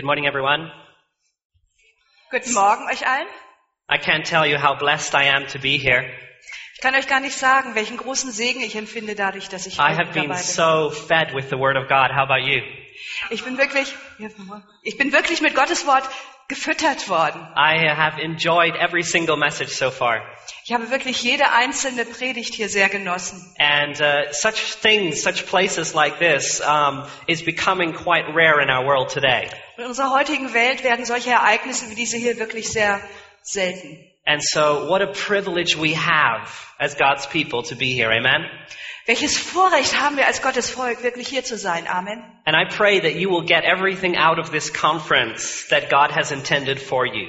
Good morning, everyone. Guten Morgen euch allen. I can't tell you how blessed I am to be here. Ich kann euch gar nicht sagen, welchen großen Segen ich empfinde dadurch, dass ich I have been bin. so fed with the Word of God. How about you? Ich bin wirklich, ich bin wirklich mit Gottes Wort gefüttert worden. I have enjoyed every single message so far. Ich habe wirklich jede einzelne Predigt hier sehr genossen. And uh, such things, such places like this, um, is becoming quite rare in our world today. In unserer heutigen Welt werden solche Ereignisse wie diese hier wirklich sehr selten. And so, what a privilege we have as God's people to be here. Amen. Welches Vorrecht haben wir als Gottes Volk, wirklich hier zu sein. Amen. And I pray that you will get everything out of this conference that God has intended for you.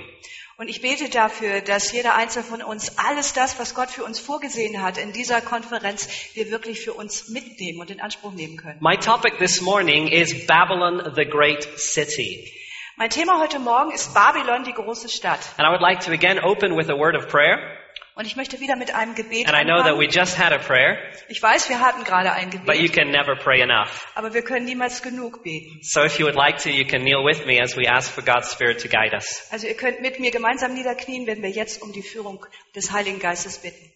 Und ich bete dafür, dass jeder Einzelne von uns alles das, was Gott für uns vorgesehen hat in dieser Konferenz, wir wirklich für uns mitnehmen und in Anspruch nehmen können. My topic this morning is Babylon, the great city. Mein Thema heute Morgen ist Babylon, die große Stadt. And I would like to again open with a word of prayer. Und ich möchte wieder mit einem Gebet And I know that we just had a prayer, Ich weiß, wir hatten gerade ein but you Gebet, can never pray enough. aber wir können niemals genug beten. So if you would like to, you can kneel with me as we ask for God's Spirit to guide us. Also ihr könnt mit mir gemeinsam niederknien, wenn wir jetzt um die Führung des Heiligen Geistes bitten.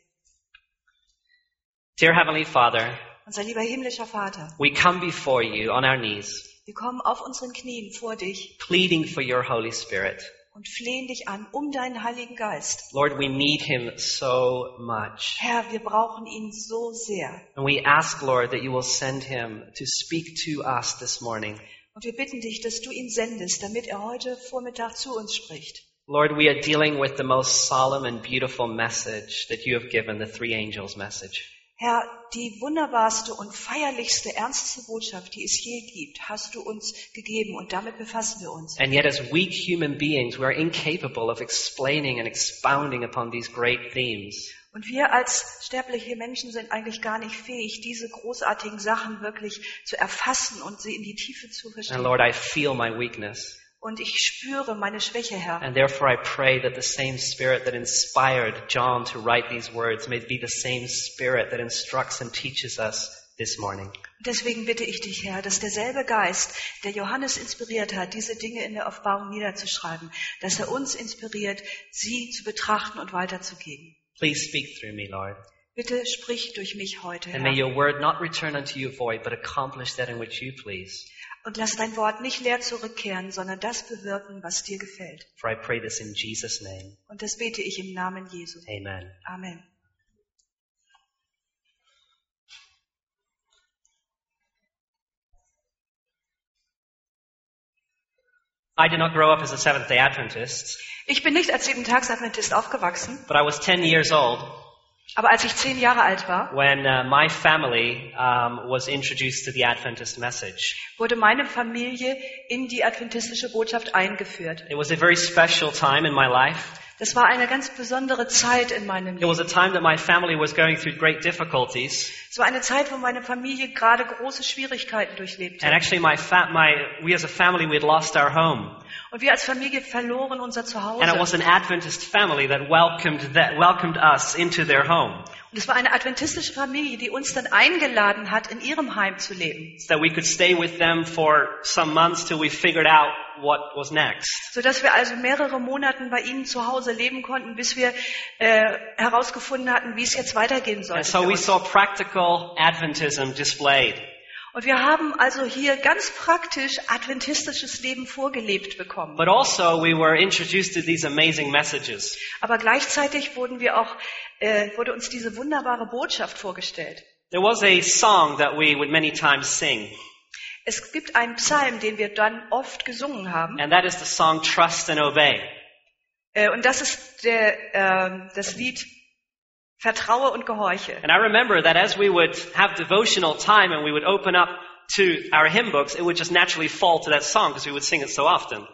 Dear Heavenly Father, Unser lieber himmlischer Vater, we come before you on our knees, wir kommen auf unseren Knien vor dich pleading for your Holy Spirit. Und flehen dich an um deinen Heiligen Geist. Lord, we need him so much. Herr, wir brauchen ihn so sehr. And we ask, Lord, that you will send him to speak to us this morning. Und wir bitten dich, dass du ihn sendest, damit er heute Vormittag zu uns spricht. Lord, we are dealing with the most solemn and beautiful message that you have given, the three angels message. Herr, die wunderbarste und feierlichste, ernsteste Botschaft, die es je gibt, hast du uns gegeben und damit befassen wir uns. And yet, as weak human beings, we are incapable of explaining and expounding upon these great themes. Und wir als sterbliche Menschen sind eigentlich gar nicht fähig, diese großartigen Sachen wirklich zu erfassen und sie in die Tiefe zu And verstehen. Lord, I feel my weakness. Und ich spüre meine Schwäche, Herr. And therefore, I pray that the same Spirit that inspired John to write these words may be the same Spirit that instructs and teaches us this morning. Und Deswegen bitte ich dich, Herr, dass derselbe Geist, der Johannes inspiriert hat, diese Dinge in der Offenbarung niederzuschreiben, dass er uns inspiriert, sie zu betrachten und weiterzugeben. Please speak through me, Lord. Bitte sprich durch mich heute, And may Herr. your word not return unto you void, but accomplish that in which you please. Und lass dein Wort nicht leer zurückkehren, sondern das bewirken, was dir gefällt. For I pray this in Jesus' name. Und das bete ich im Namen Jesu. Amen. Amen. I did not grow up as a Seventh day Adventist, Ich bin nicht als Siebentagsadventist aufgewachsen, but I was 10 years old aber als ich zehn Jahre alt war, when uh, my family um, was introduced to the Adventist message. wurde meine Familie in die adventistische Botschaft eingeführt. It was a very special time in my life. Das war eine ganz besondere Zeit in meinem It Leben. was a time that my family was going through great difficulties. Es war eine Zeit, wo meine Familie gerade große Schwierigkeiten durchlebte. And actually, my fa- my, we as a family, we had lost our home. Und wir als Familie verloren unser And it was Zuhause. an Adventist family that welcomed, that welcomed us into their home Es war eine adventistische Familie, die uns dann eingeladen hat, in ihrem Heim zu leben. so that we could stay with them for some months till we figured out what was next. Sodass wir also mehrere Monate bei ihnen zu Hause leben konnten, bis wir äh, herausgefunden hatten, wie es jetzt weitergehen sollte. And so we saw practical Adventism displayed. Und wir haben also hier ganz praktisch adventistisches Leben vorgelebt bekommen. But also we were introduced to these amazing messages. Aber gleichzeitig wurden wir auch, äh, wurde uns diese wunderbare Botschaft vorgestellt. There was a song that we would many times sing, Es gibt einen Psalm, den wir dann oft gesungen haben. and that is the song Trust and Obey. Äh, und das ist der, ähm, das Lied Vertraue und Gehorche. And I remember that as we would have devotional time and we would open up to our hymn books, it would just naturally fall to that song because we would sing it so often.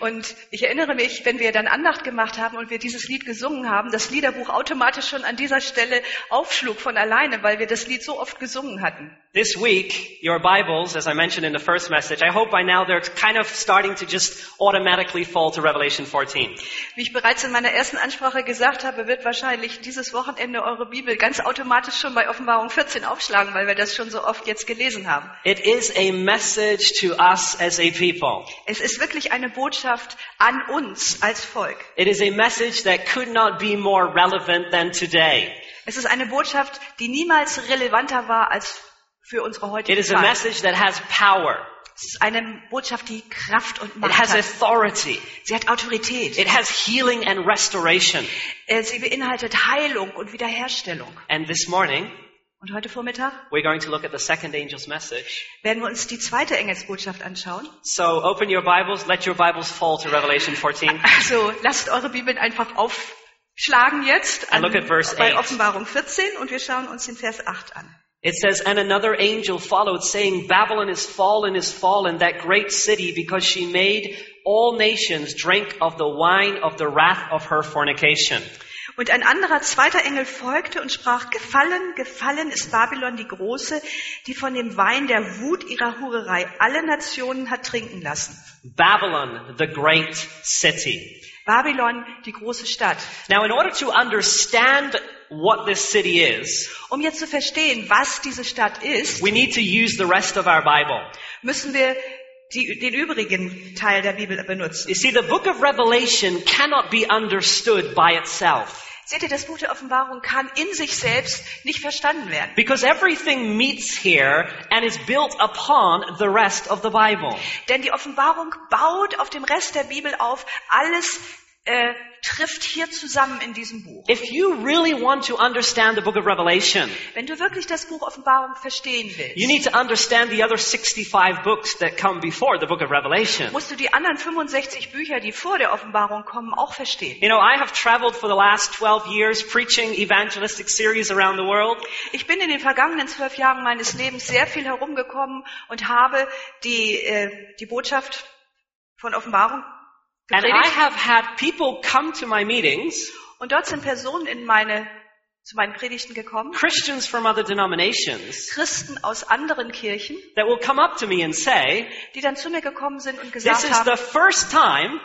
Und ich erinnere mich, wenn wir dann Andacht gemacht haben und wir dieses Lied gesungen haben, das Liederbuch automatisch schon an dieser Stelle aufschlug von alleine, weil wir das Lied so oft gesungen hatten. This week, your Bibles, as I mentioned in the first message, I hope by now they're kind of starting to just automatically fall to Revelation 14. Wie ich bereits in meiner ersten Ansprache gesagt habe, wird wahrscheinlich dieses Wochenende eure Bibel ganz automatisch schon bei Offenbarung 14 aufschlagen, weil wir das schon so oft jetzt gelesen haben. It it is a message to us as a people. Es ist wirklich eine Botschaft an uns als Volk. It is a message that could not be more relevant than today. Es ist eine Botschaft, die niemals relevanter war als für unsere It heutige is a Zeit. message that has power. Es ist eine Botschaft, die Kraft und It Macht has hat. authority. Sie hat Autorität. It has healing and restoration. Äh, Sie beinhaltet Heilung und Wiederherstellung. And this morning, Und heute Vormittag we're going to look at the second angel's message. werden wir uns die zweite Engelsbotschaft anschauen. So open your Bibles, let your Bibles fall to Revelation 14. Also lasst eure Bibeln einfach aufschlagen jetzt And look at verse bei 8. Offenbarung 14 und wir schauen uns den Vers 8 an. It says, And another angel followed, saying, Babylon is fallen, is fallen, that great city, because she made all nations drink of the wine of the wrath of her fornication. Und ein anderer zweiter Engel folgte und sprach, Gefallen, gefallen ist Babylon die Große, die von dem Wein der Wut ihrer Hurerei alle Nationen hat trinken lassen. Babylon, the great city. Babylon, die große Stadt. Now, in order to understand what this city is, Um jetzt zu verstehen, was diese Stadt ist, we need to use the rest of our Bible. müssen wir die, den übrigen Teil der Bibel benutzen. You see, the book of Revelation cannot be understood by itself. Seht ihr, das Buch der Offenbarung kann in sich selbst nicht verstanden werden. Because everything meets here and is built upon the rest of the Bible. Denn die Offenbarung baut auf dem Rest der Bibel auf. Alles äh, trifft hier zusammen in diesem Buch. If you really want to understand the book of Revelation, Wenn du wirklich das Buch Offenbarung verstehen willst, you need to understand the other 65 books that come before the book of Revelation. musst du die anderen 65 Bücher, die vor der Offenbarung kommen, auch verstehen. You know, I have traveled for the last 12 years preaching evangelistic series around the world. Ich bin in den vergangenen zwölf Jahren meines Lebens sehr viel herumgekommen und habe die, äh, die Botschaft von Offenbarung And I have had people come to my meetings, Und dort sind Personen in meine, zu meinen Predigten gekommen, Christians from other denominations, Christen aus anderen Kirchen, that will come up to me and say, die dann zu mir gekommen sind und this gesagt is the first time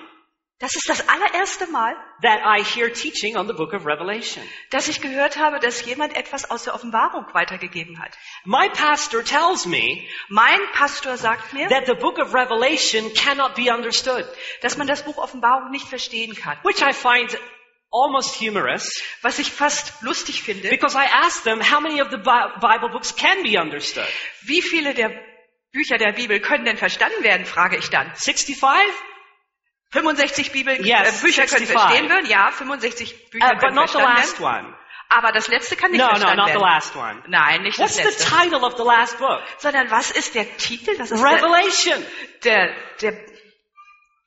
das ist das allererste Mal, that I hear teaching on the book of Revelation. dass ich gehört habe, dass jemand etwas aus der Offenbarung weitergegeben hat. My pastor tells me Mein Pastor sagt mir, that the book of Revelation cannot be understood, dass man das Buch Offenbarung nicht verstehen kann. which I find almost humorous Was ich fast lustig finde, because I asked them how many of the Bi- Bible books can be understood. wie viele der Bücher der Bibel können denn verstanden werden, frage ich dann. 65? 65 Bibel, Yes, äh, Bücher können 65. verstehen werden? Ja, 65 Bücher Uh, können not the verstanden last werden. one. Aber das letzte kann nicht No, no, verstanden not the werden. last one. Nein, nicht What's das the letzte. title of the last book? Sondern was ist der Titel? Das ist der, Revelation. der, der,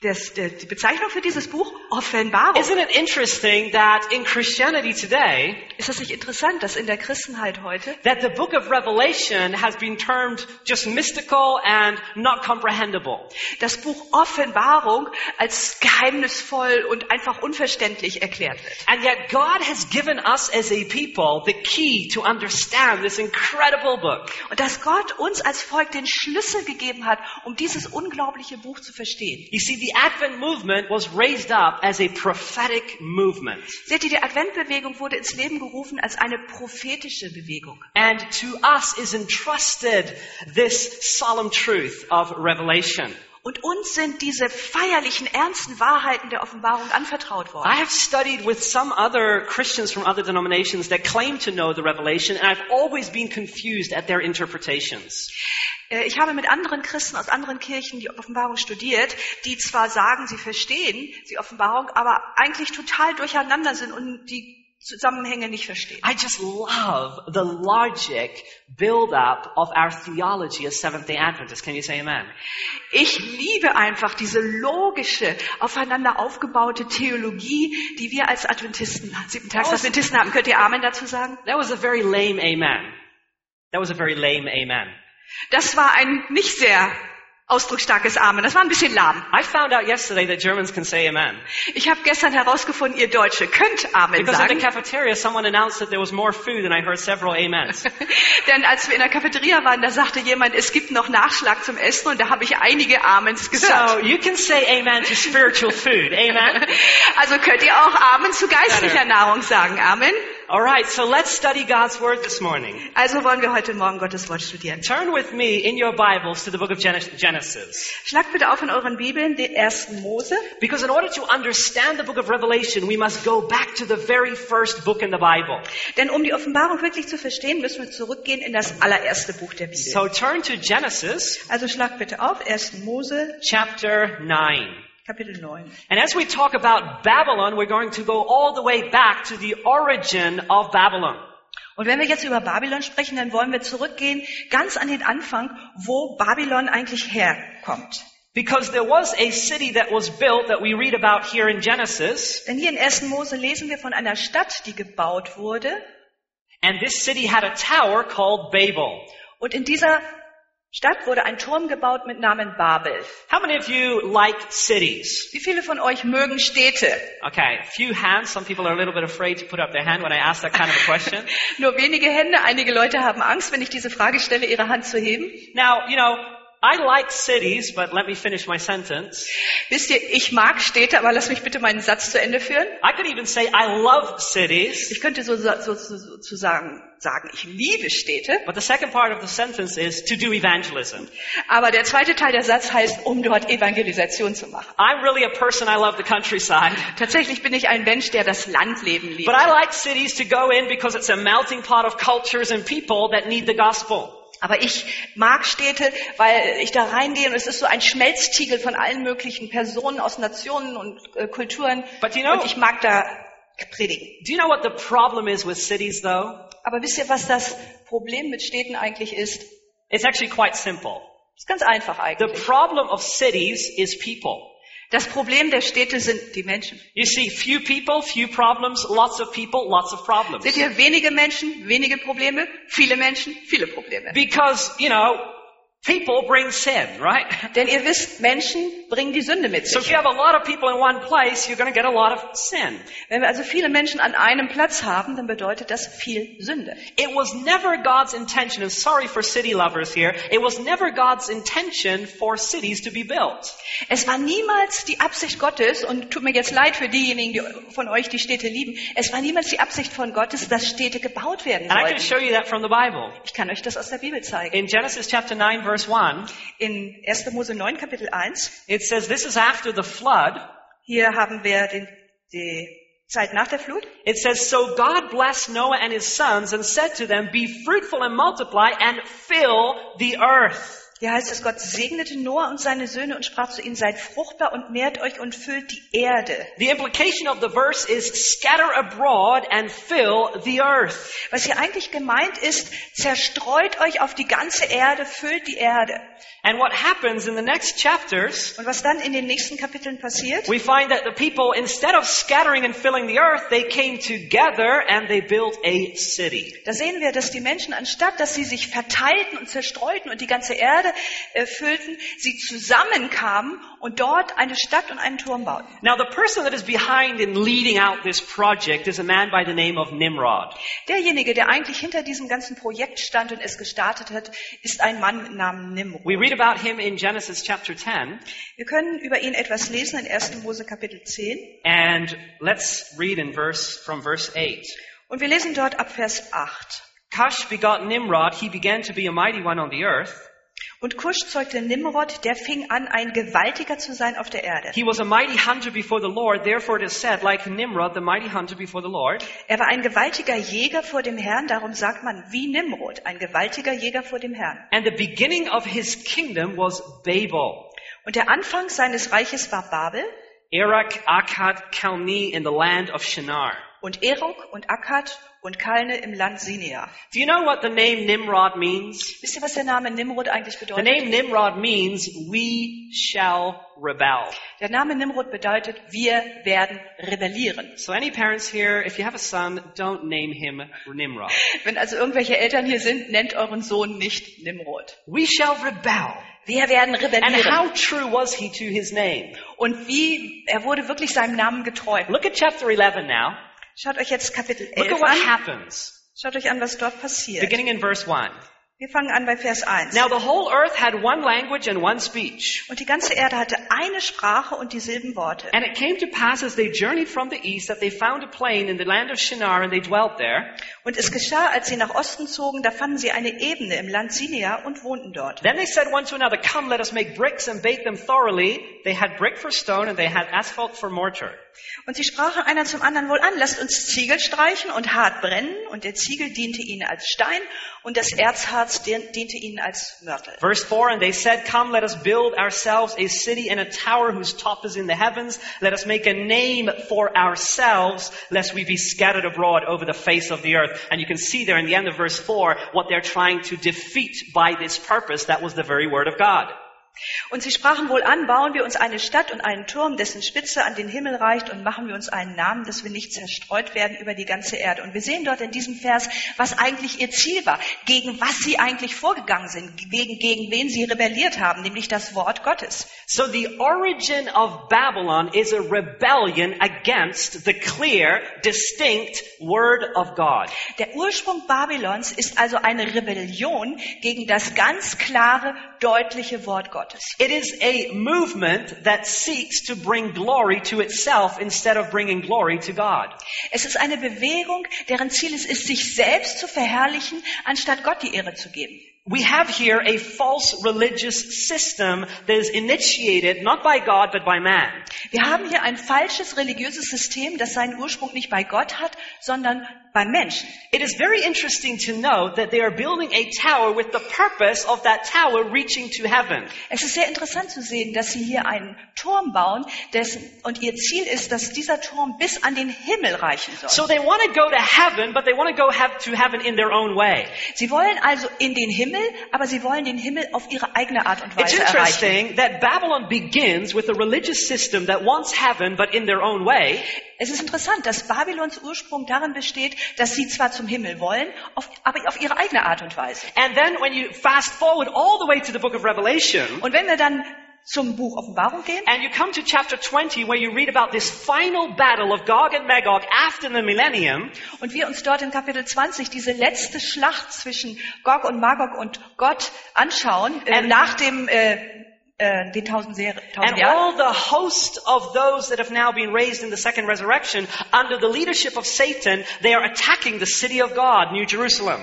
das, die Bezeichnung für dieses Buch? Offenbarung. Isn't it interesting that in Christianity today, Ist das nicht interessant, dass in der Christenheit heute that the book of Revelation has been termed just mystical and not comprehensible? das Buch Offenbarung als geheimnisvoll und einfach unverständlich erklärt wird? And yet God has given us as a people the key to understand this incredible book. Und dass Gott uns als Volk den Schlüssel gegeben hat, um dieses unglaubliche Buch zu verstehen. You see, the Advent movement was raised up as a prophetic movement. Seht ihr, die Adventbewegung wurde ins Leben gerufen als eine prophetische Bewegung. And to us is entrusted this solemn truth of Revelation. Und uns sind diese feierlichen, ernsten Wahrheiten der Offenbarung anvertraut worden. I have studied with some other Christians from other denominations that claim to know the Revelation, and I've always been confused at their interpretations. Äh, Ich habe mit anderen Christen aus anderen Kirchen die Offenbarung studiert, die zwar sagen, sie verstehen die Offenbarung, aber eigentlich total durcheinander sind und die Zusammenhänge nicht verstehen. I just love the logic build-up of our theology as Seventh-day Adventists. Can you say amen? Ich liebe einfach diese logische, aufeinander aufgebaute Theologie, die wir als Adventisten, Siebentagsadventisten haben. Könnt ihr Amen dazu sagen? That was a very lame amen. That was a very lame amen. Das war ein nicht sehr ausdrucksstarkes Amen. Das war ein bisschen lahm. I found out yesterday that Germans can say amen. Ich habe gestern herausgefunden, ihr Deutsche könnt Amen Because in the sagen. cafeteria, someone announced that there was more food and I heard several amens. Denn als wir in der Cafeteria waren, da sagte jemand, es gibt noch Nachschlag zum Essen und da habe ich einige Amens gehört. So you can say amen to spiritual food. Amen. Also könnt ihr auch Amen zu geistlicher Nahrung sagen. Amen. All right, so let's study God's Word this morning. Also wollen wir heute Morgen Gottes Wort studieren. Turn with me in your Bibles to the book of Gen- Genesis. Schlagt bitte auf in euren Bibeln den ersten Mose. Because in order to understand the book of Revelation, we must go back to the very first book in the Bible. Denn um die Offenbarung wirklich zu verstehen, müssen wir zurückgehen in das allererste Buch der Bibel. So turn to Genesis Also schlagt bitte auf, 1. Mose, chapter 9. Kapitel 9. And as we talk about Babylon, we're going to go all the way back to the origin of Babylon. Und wenn wir jetzt über Babylon sprechen, dann wollen wir zurückgehen ganz an den Anfang, wo Babylon eigentlich herkommt. Because there was a city that was built that we read about here in Genesis, Denn hier in 1. Mose lesen wir von einer Stadt, die gebaut wurde. and this city had a tower called Babel. Und in dieser Stadt wurde ein Turm gebaut mit Namen Babel. How many of you like cities? Wie viele von euch mögen Städte? Okay, few hands. Some people are a little bit afraid to put up their hand when I ask that kind of a question. Nur wenige Hände. Einige Leute haben Angst, wenn ich diese Frage stelle, ihre Hand zu heben. Now, you know, I like cities, but let me finish my sentence. Wisst ihr, ich mag Städte, aber lass mich bitte meinen Satz zu Ende führen. I could even say I love cities, Ich könnte so, so, so, so sagen, ich liebe Städte. but the second part of the sentence is to do evangelism. Aber der zweite Teil der Satz heißt, um dort Evangelisation zu machen. I'm really a person, I love the countryside. Tatsächlich bin ich ein Mensch, der das Landleben liebt. But I like cities to go in because it's a melting pot of cultures and people that need the gospel. Aber ich mag Städte, weil ich da reingehe und es ist so ein Schmelztiegel von allen möglichen Personen aus Nationen und äh, Kulturen. But you know- und ich mag da predigen. Do you know what the problem is with cities though? Aber wisst ihr, was das Problem mit Städten eigentlich ist? It's actually quite simple. ist ganz einfach The eigentlich. problem of cities is people. Das Problem der Städte sind die Menschen. You see, few people, few problems, lots of people, lots of problems. Seht ihr, wenige Menschen, wenige Probleme, viele Menschen, viele Probleme. Because, you know, people bring sin, right? Denn ihr wisst, Menschen bringen die Sünde mit So if sich. you have a lot of people in one place, you're going to get a lot of sin. Wenn wir also viele Menschen an einem Platz haben, dann bedeutet das viel Sünde. It was never God's intention, and sorry for city lovers here, it was never God's intention for cities to be built. Es war niemals die Absicht Gottes, und tut mir jetzt leid für diejenigen die von euch, die Städte lieben, es war niemals die Absicht von Gottes, dass Städte gebaut werden And I can sollten. show you that from the Bible. Ich kann euch das aus der Bibel zeigen. In Genesis chapter 9 verse 1, In 1. Mose 9, Kapitel 1, it says this is after the flood. hier haben wir den, die Zeit nach der Flut. It says, So God blessed Noah and his sons and said to them, Be fruitful and multiply and fill the earth. Hier heißt es, Gott segnete Noah und seine Söhne und sprach zu ihnen, seid fruchtbar und mehrt euch und füllt die Erde. The implication of the verse is scatter abroad and fill the earth. Was hier eigentlich gemeint ist, zerstreut euch auf die ganze Erde, füllt die Erde. And what happens in the next chapters, Und was dann in den nächsten Kapiteln passiert? we find that the people, instead of scattering and filling the earth, they came together and they built a city. Da sehen wir, dass die Menschen, anstatt dass sie sich verteilten und zerstreuten und die ganze Erde äh, füllten, sie zusammenkamen und dort eine Stadt und einen Turm bauten. Now, the person that is behind in leading out this project is a man by the name of Nimrod. Derjenige, der eigentlich hinter diesem ganzen Projekt stand und es gestartet hat, ist ein Mann mit Namen Nimrod. About him in Genesis chapter 10, Wir können über ihn etwas lesen in 1. Mose Kapitel 10. and let's read in verse, from verse 8. Und wir lesen dort ab Vers 8. Cush begot Nimrod, he began to be a mighty one on the earth. Und Kusch zeugte Nimrod, der fing an, ein Gewaltiger zu sein auf der Erde. He was a mighty hunter before the Lord, therefore it is said, like Nimrod, the mighty hunter before the Lord. Er war ein gewaltiger Jäger vor dem Herrn, darum sagt man wie Nimrod, ein gewaltiger Jäger vor dem Herrn. And the beginning of his kingdom was Babel. Und der Anfang seines Reiches war Babel Erech, Akkad, Kalni in the land of Shinar. und Erok und Akkad und Kalne im Land Sinea. Do you know what the name Nimrod means? Wisst ihr, was der Name Nimrod eigentlich The bedeutet? name Nimrod means we shall rebel. Der Name Nimrod bedeutet, wir werden rebellieren. So any parents here, if you have a son, don't name him Nimrod. Wenn also irgendwelche Eltern hier sind, nennt euren Sohn nicht Nimrod. We shall rebel. Wir werden And rebellieren. how true was he to his name? Und wie, er wurde wirklich seinem Namen getreu. Look at chapter 11 now. Schaut euch jetzt Kapitel Look 11 at what an. happens. Schaut euch an, was dort passiert. Beginning in verse 1. Wir fangen an bei Vers 1. Now the whole earth had one language and one speech. Und die ganze Erde hatte eine Sprache und dieselben Worte. And it came to pass as they journeyed from the east that they found a plain in the land of Shinar and they dwelt there. Und es geschah, als sie nach Osten zogen, da fanden sie eine Ebene im Land Sinea und wohnten dort. Then they said one to another, Come, let us make bricks and bake them thoroughly. They had brick for stone and they had asphalt for mortar. Und sie sprachen einer zum anderen wohl an, lasst uns Ziegel streichen und hart brennen. Und der Ziegel diente ihnen als Stein und das Erzharz dien- diente ihnen als Mörtel. Verse 4, and they said, Come, let us build ourselves a city and a tower whose top is in the heavens. Let us make a name for ourselves, lest we be scattered abroad over the face of the earth. And you can see there in the end of verse 4 what they're trying to defeat by this purpose. That was the very word of God. Und sie sprachen wohl an, bauen wir uns eine Stadt und einen Turm, dessen Spitze an den Himmel reicht und machen wir uns einen Namen, dass wir nicht zerstreut werden über die ganze Erde. Und wir sehen dort in diesem Vers, was eigentlich ihr Ziel war, gegen was sie eigentlich vorgegangen sind, gegen, gegen wen sie rebelliert haben, nämlich das Wort Gottes. So the origin of Babylon is a rebellion against the clear, distinct word of God. Der Ursprung Babylons ist also eine Rebellion gegen das ganz klare, deutliche Wort Gottes. It is a movement that seeks to bring glory to itself instead of bringing glory to God. Es ist eine Bewegung, deren Ziel es ist, sich selbst zu verherrlichen, anstatt Gott die Ehre zu geben. We have here a false religious system that is initiated not by God but by man. Wir haben hier ein falsches religiöses System, das seinen Ursprung nicht bei Gott hat, sondern beim Menschen. It is very interesting to note that they are building a tower with the purpose of that tower reaching to heaven. Es ist sehr interessant zu sehen, dass sie hier einen Turm bauen, dessen, und ihr Ziel ist, dass dieser Turm bis an den Himmel reichen soll. So they want to go to heaven, but they want to go to heaven in their own way. Sie wollen also in den Himmel, aber sie wollen den Himmel auf ihre eigene Art und It's Weise erreichen. interesting that Babylon begins with a religious system that wants heaven, but in their own way. Es ist interessant, dass Babylons Ursprung darin besteht, dass sie zwar zum Himmel wollen, auf, aber auf ihre eigene Art und Weise. And then when you fast forward all the way to the book of Revelation, Und wenn wir dann zum Buch Offenbarung gehen and you come to chapter 20 where you read about this final battle of Gog and Magog after the millennium, und wir uns dort in Kapitel 20 diese letzte Schlacht zwischen Gog und Magog und Gott anschauen, äh, nach dem äh, äh, den tausend, tausend and Jahren. all the host of those that have now been raised in the second resurrection under the leadership of Satan, they are attacking the city of God, New Jerusalem.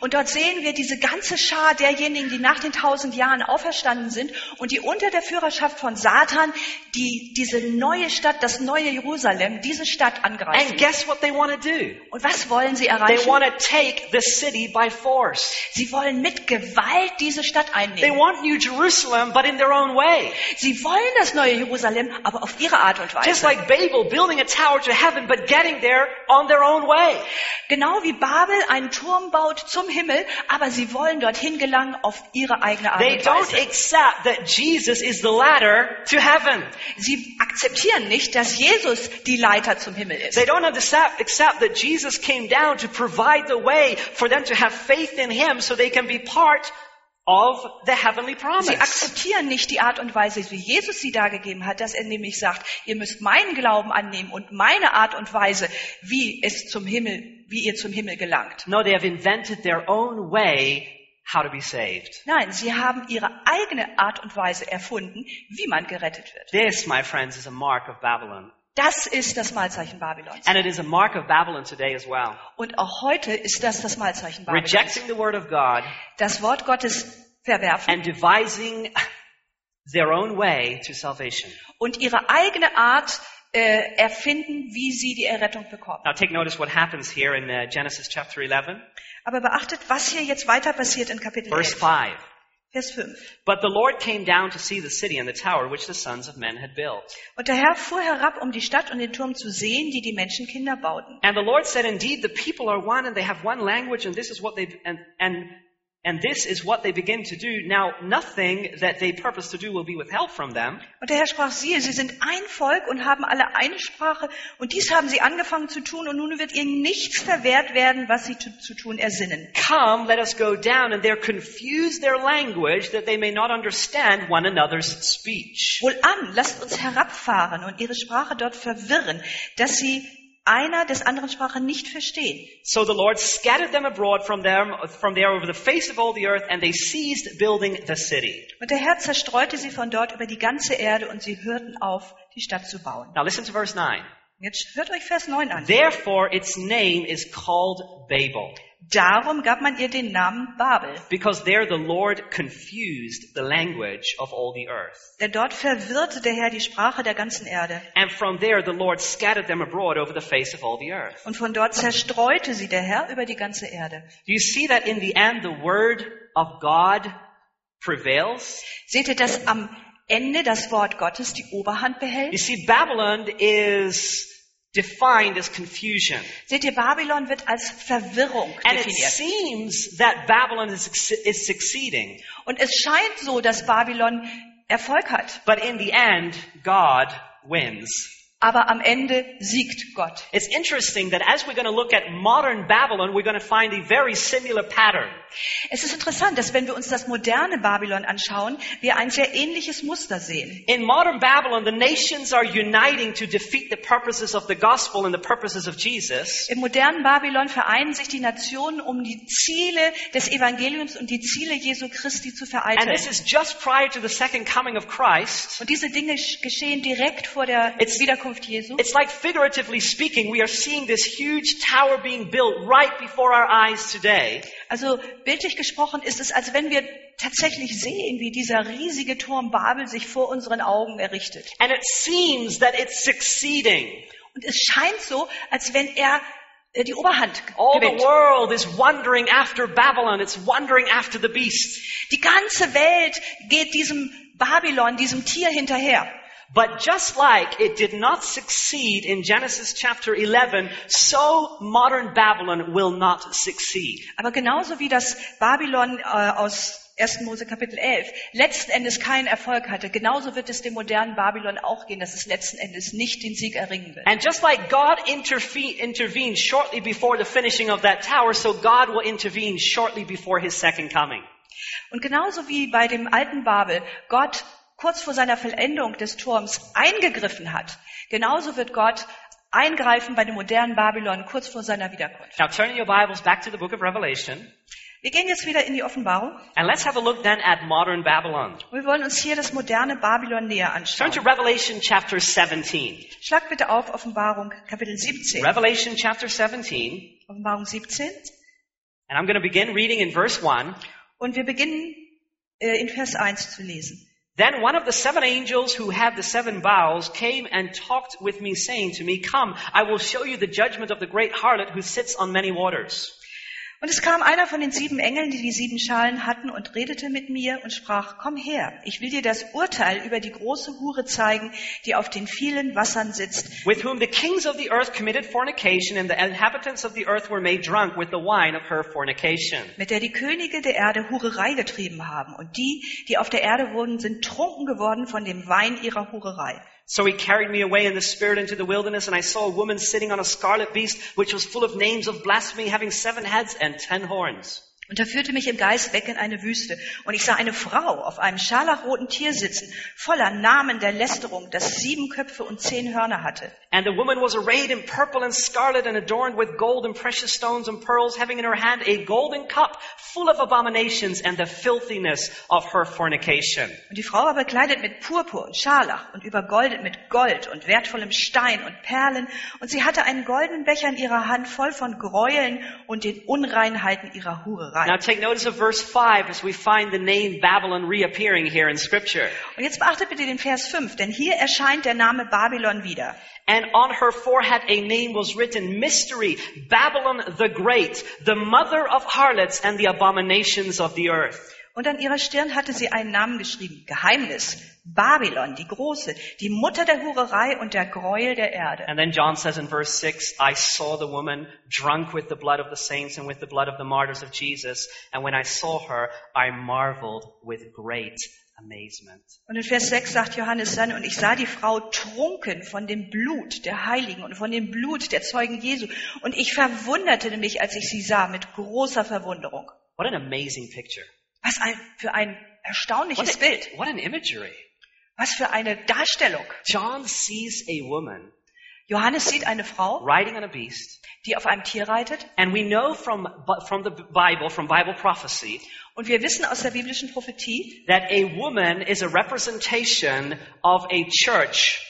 Und dort sehen wir diese ganze Schar derjenigen, die nach den tausend Jahren auferstanden sind und die unter der Führerschaft von Satan die diese neue Stadt, das neue Jerusalem, diese Stadt angreifen. And guess what they want to do? Und was wollen sie They erreichen? want to take the city by force. Sie wollen mit Gewalt diese Stadt They einnehmen. want New Jerusalem, but in their own way. Sie wollen das neue Jerusalem, aber auf ihre Art und Just Weise. like Babel building a tower to heaven, but getting there on their own way. Genau wie Babel einen Turm baut zum Himmel, aber sie wollen dorthin gelangen auf ihre eigene Art They und don't Weise. accept that Jesus is the ladder to heaven. Sie akzeptieren nicht, dass Jesus die Leiter zum Himmel ist. They don't accept, accept that Jesus came down to provide the way for them to have faith in Him so they can be part of the heavenly Sie promise. akzeptieren nicht die Art und Weise, wie Jesus sie dargegeben hat, dass er nämlich sagt, ihr müsst meinen Glauben annehmen und meine Art und Weise, wie es zum Himmel, wie ihr zum Himmel gelangt. No, they have invented their own way how to be saved. Nein, sie haben ihre eigene Art und Weise erfunden, wie man gerettet wird. This, my friends, is a mark of Babylon. Das ist das Mahlzeichen Babylons. And it is a mark of Babylon today as well. Und auch heute ist das das Mahlzeichen Babylons. Rejecting the word of God Das Wort Gottes verwerfen and devising their own way to salvation. und ihre eigene Art äh, erfinden, wie sie die Errettung bekommen. Now take notice what happens here in uh, Genesis chapter 11, Aber beachtet, was hier jetzt weiter passiert in Kapitel verse 11, 5. Vers 5. But the Lord came down to see the city and the tower which the sons of men had built. Und der Herr fuhr herab, um die Stadt und den Turm zu sehen, die die Menschenkinder bauten. And the Lord said, Indeed, the people are one and they have one language and this is what they, and, and, and this is what they begin to do. Now, nothing that they purpose to do will be withheld from them. Und der Herr sprach, siehe, sie sind ein Volk und haben alle eine Sprache, und dies haben sie angefangen zu tun, und nun wird ihnen nichts verwehrt werden, was sie zu, zu tun ersinnen. Come, let us go down, and they're confused their language that they may not understand one another's speech. Wohlan, lasst uns herabfahren und ihre Sprache dort verwirren, dass sie einer des anderen Sprache nicht verstehen. So the Lord scattered them abroad from them, from there over the face of all the earth, and they ceased building the city. Und der Herr zerstreute sie von dort über die ganze Erde und sie hörten auf, die Stadt zu bauen. Now listen to verse 9. Jetzt hört euch Vers 9 an. Therefore its name is called Babel, Darum gab man ihr den Namen Babel, because there the Lord confused the language of all the earth. denn dort verwirrte der Herr die Sprache der ganzen Erde. And from there the Lord scattered them abroad over the face of all the earth. Und von dort zerstreute sie der Herr über die ganze Erde. Do you see that in the end the word of God prevails? Seht ihr, dass am Ende das Wort Gottes die Oberhand You behält? see, Babylon is defined as confusion. Seht ihr, Babylon wird als Verwirrung And it definiert. seems that Babylon is, is succeeding. Und es scheint so, dass Babylon Erfolg hat. But in the end, God wins. Aber am Ende siegt Gott. It's interesting that as we're going to look at modern Babylon, we're going to find a very similar pattern. Es ist interessant, dass wenn wir uns das moderne Babylon anschauen, wir ein sehr ähnliches Muster sehen. In modern Babylon, the nations are uniting to defeat the purposes of the gospel and the purposes of Jesus. Im modernen Babylon vereinen sich die Nationen, um die Ziele des Evangeliums und die Ziele Jesu Christi zu And vereiteln. this is just prior to the second coming of Christ. Und diese Dinge sch- geschehen direkt vor der It's- Wiederkunft Jesu. It's like figuratively speaking, we are seeing this huge tower being built right before our eyes today. Also bildlich gesprochen ist es, als wenn wir tatsächlich sehen, wie dieser riesige Turm Babel sich vor unseren Augen errichtet. And it seems that it's succeeding. Und es scheint so, als wenn er äh, die Oberhand All the gewinnt. world is wondering after Babylon. It's wondering after the beast. Die ganze Welt geht diesem Babylon, diesem Tier hinterher. But just like it did not succeed in Genesis chapter 11, so modern Babylon will not succeed. Aber genauso wie das Babylon äh, aus 1. Mose Kapitel 11 letzten Endes keinen Erfolg hatte, genauso wird es dem modernen Babylon auch gehen, dass es letzten Endes nicht den Sieg erringen wird. And just like God intervened shortly before the finishing of that tower, so God will intervene shortly before his second coming. Und genauso wie bei dem alten Babel Gott kurz vor seiner Vollendung des Turms eingegriffen hat, genauso wird Gott eingreifen bei dem modernen Babylon kurz vor seiner Wiederkunft. Now turn your Bibles back to the book of Revelation, Wir gehen jetzt wieder in die Offenbarung and let's have a look then at modern Babylon. wir wollen uns hier das moderne Babylon näher Turn anschauen. to Revelation chapter 17. Schlag bitte auf Offenbarung Kapitel 17. Revelation chapter 17, Offenbarung 17. and I'm going to begin reading in verse 1. Und wir beginnen äh, in Vers 1 zu lesen. Then one of the seven angels who had the seven bowls came and talked with me, saying to me, Come, I will show you the judgment of the great harlot who sits on many waters. Und es kam einer von den sieben Engeln, die die sieben Schalen hatten, und redete mit mir und sprach, komm her, ich will dir das Urteil über die große Hure zeigen, die auf den vielen Wassern sitzt, with whom the kings of the earth committed fornication, and the inhabitants of the earth were made drunk with the wine of her fornication. mit der die Könige der Erde Hurerei getrieben haben. Und die, die auf der Erde wohnen, sind trunken geworden von dem Wein ihrer Hurerei. So he carried me away in the spirit into the wilderness, and I saw a woman sitting on a scarlet beast, which was full of names of blasphemy, having seven heads and ten horns. Und er führte mich im Geist weg in eine Wüste. Und ich sah eine Frau auf einem scharlachroten Tier sitzen, voller Namen der Lästerung, das sieben Köpfe und zehn Hörner hatte. And the woman was arrayed in purple and scarlet and adorned with gold and precious stones and pearls, having in her hand a golden cup full of abominations and the filthiness of her fornication. Und die Frau war bekleidet mit Purpur und Scharlach und übergoldet mit Gold und wertvollem Stein und Perlen. Und sie hatte einen goldenen Becher in ihrer Hand voll von Gräueln und den Unreinheiten ihrer Hurerei. Now take notice of verse 5 as we find the name Babylon reappearing here in scripture. Und jetzt beachtet bitte den Vers 5, denn hier erscheint der Name Babylon wieder. And on her forehead a name was written, Mystery, Babylon the Great, the mother of harlots and the abominations of the earth. Und an ihrer Stirn hatte sie einen Namen geschrieben. Geheimnis. Babylon, die Große, die Mutter der Hurerei und der Gräuel der Erde. And then John says in verse 6, I saw the woman drunk with the blood of the saints and with the blood of the martyrs of Jesus. And when I saw her, I marveled with great amazement. Und in Vers 6 sagt Johannes dann, und ich sah die Frau trunken von dem Blut der Heiligen und von dem Blut der Zeugen Jesu. Und ich verwunderte mich, als ich sie sah, mit großer Verwunderung. What an amazing picture. Was ein, für ein What, erstaunliches a- Bild. what an imagery. Was für eine Darstellung. John sees a woman Johannes sieht eine Frau, riding on a beast. die auf einem Tier reitet. And we know from, from the Bible, from Bible prophecy, Und wir wissen aus der biblischen Prophetie, that a woman is a representation of a church.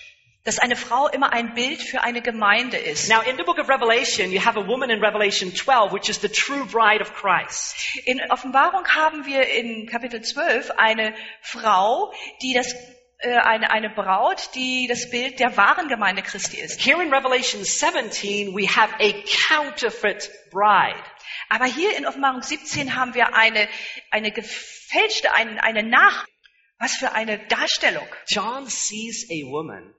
Dass eine Frau immer ein Bild für eine Gemeinde ist. Now, in the book of Revelation, you have a woman in Revelation 12, which is the true bride of Christ. In Offenbarung haben wir in Kapitel 12 eine Frau, die das äh, eine, eine Braut, die das Bild der wahren Gemeinde Christi ist. Here in Revelation 17, we have a counterfeit bride. Aber hier in Offenbarung 17 haben wir eine, eine gefälschte, eine, eine Nach... Was für eine Darstellung. John sees a woman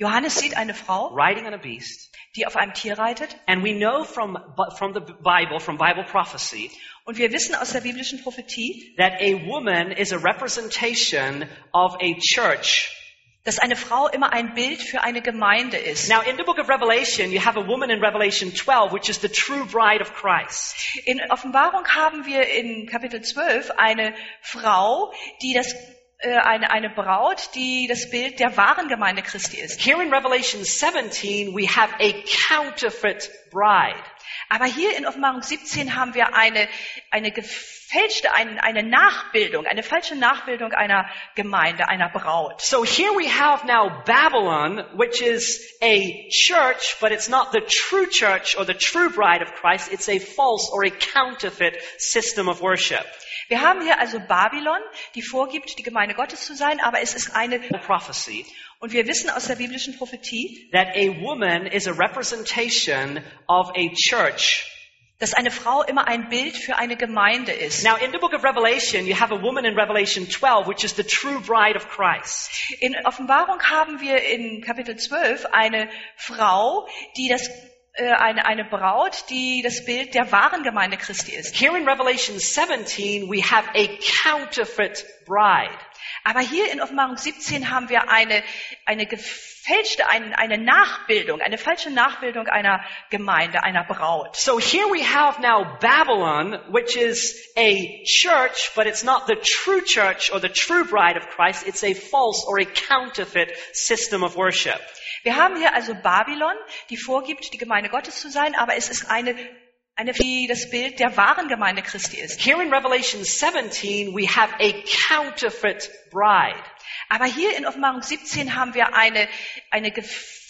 Johannes sieht eine Frau, riding on a beast. die auf einem Tier reitet. And we know from, from the Bible, from Bible prophecy, Und wir wissen aus der biblischen Prophetie, that a woman is a representation of a church. dass eine Frau immer ein Bild für eine Gemeinde ist. Now, in the book of Revelation, you have a woman in Revelation 12, which is the true bride of Christ. In Offenbarung haben wir in Kapitel 12 eine Frau, die das eine, eine Braut, die das Bild der wahren Gemeinde Christi ist. Here in Revelation 17, we have a counterfeit bride. Aber hier in Offenbarung 17 haben wir eine, eine gefälschte, eine, eine Nachbildung, eine falsche Nachbildung einer Gemeinde, einer Braut. So here we have now Babylon, which is a church, but it's not the true church or the true bride of Christ. It's a false or a counterfeit system of worship. Wir haben hier also Babylon, die vorgibt, die Gemeinde Gottes zu sein, aber es ist eine, Prophecy und wir wissen aus der biblischen Prophetie, that a woman is a representation of a church. dass eine Frau immer ein Bild für eine Gemeinde ist. Now, in the book of Revelation, you have a woman in Revelation 12, which is the true bride of Christ. In Offenbarung haben wir in Kapitel 12 eine Frau, die das eine, eine Braut, die das Bild der wahren Gemeinde Christi ist. Here in Revelation 17, we have a counterfeit bride. Aber hier in Offenbarung 17 haben wir eine, eine gefälschte, eine, eine Nachbildung, eine falsche Nachbildung einer Gemeinde, einer Braut. So here we have now Babylon, which is a church, but it's not the true church or the true bride of Christ. It's a false or a counterfeit system of worship. Wir haben hier also Babylon, die vorgibt, die Gemeinde Gottes zu sein, aber es ist eine, eine, die das Bild der wahren Gemeinde Christi ist. Here in Revelation 17, we have a counterfeit bride. Aber hier in Offenbarung 17 haben wir eine, eine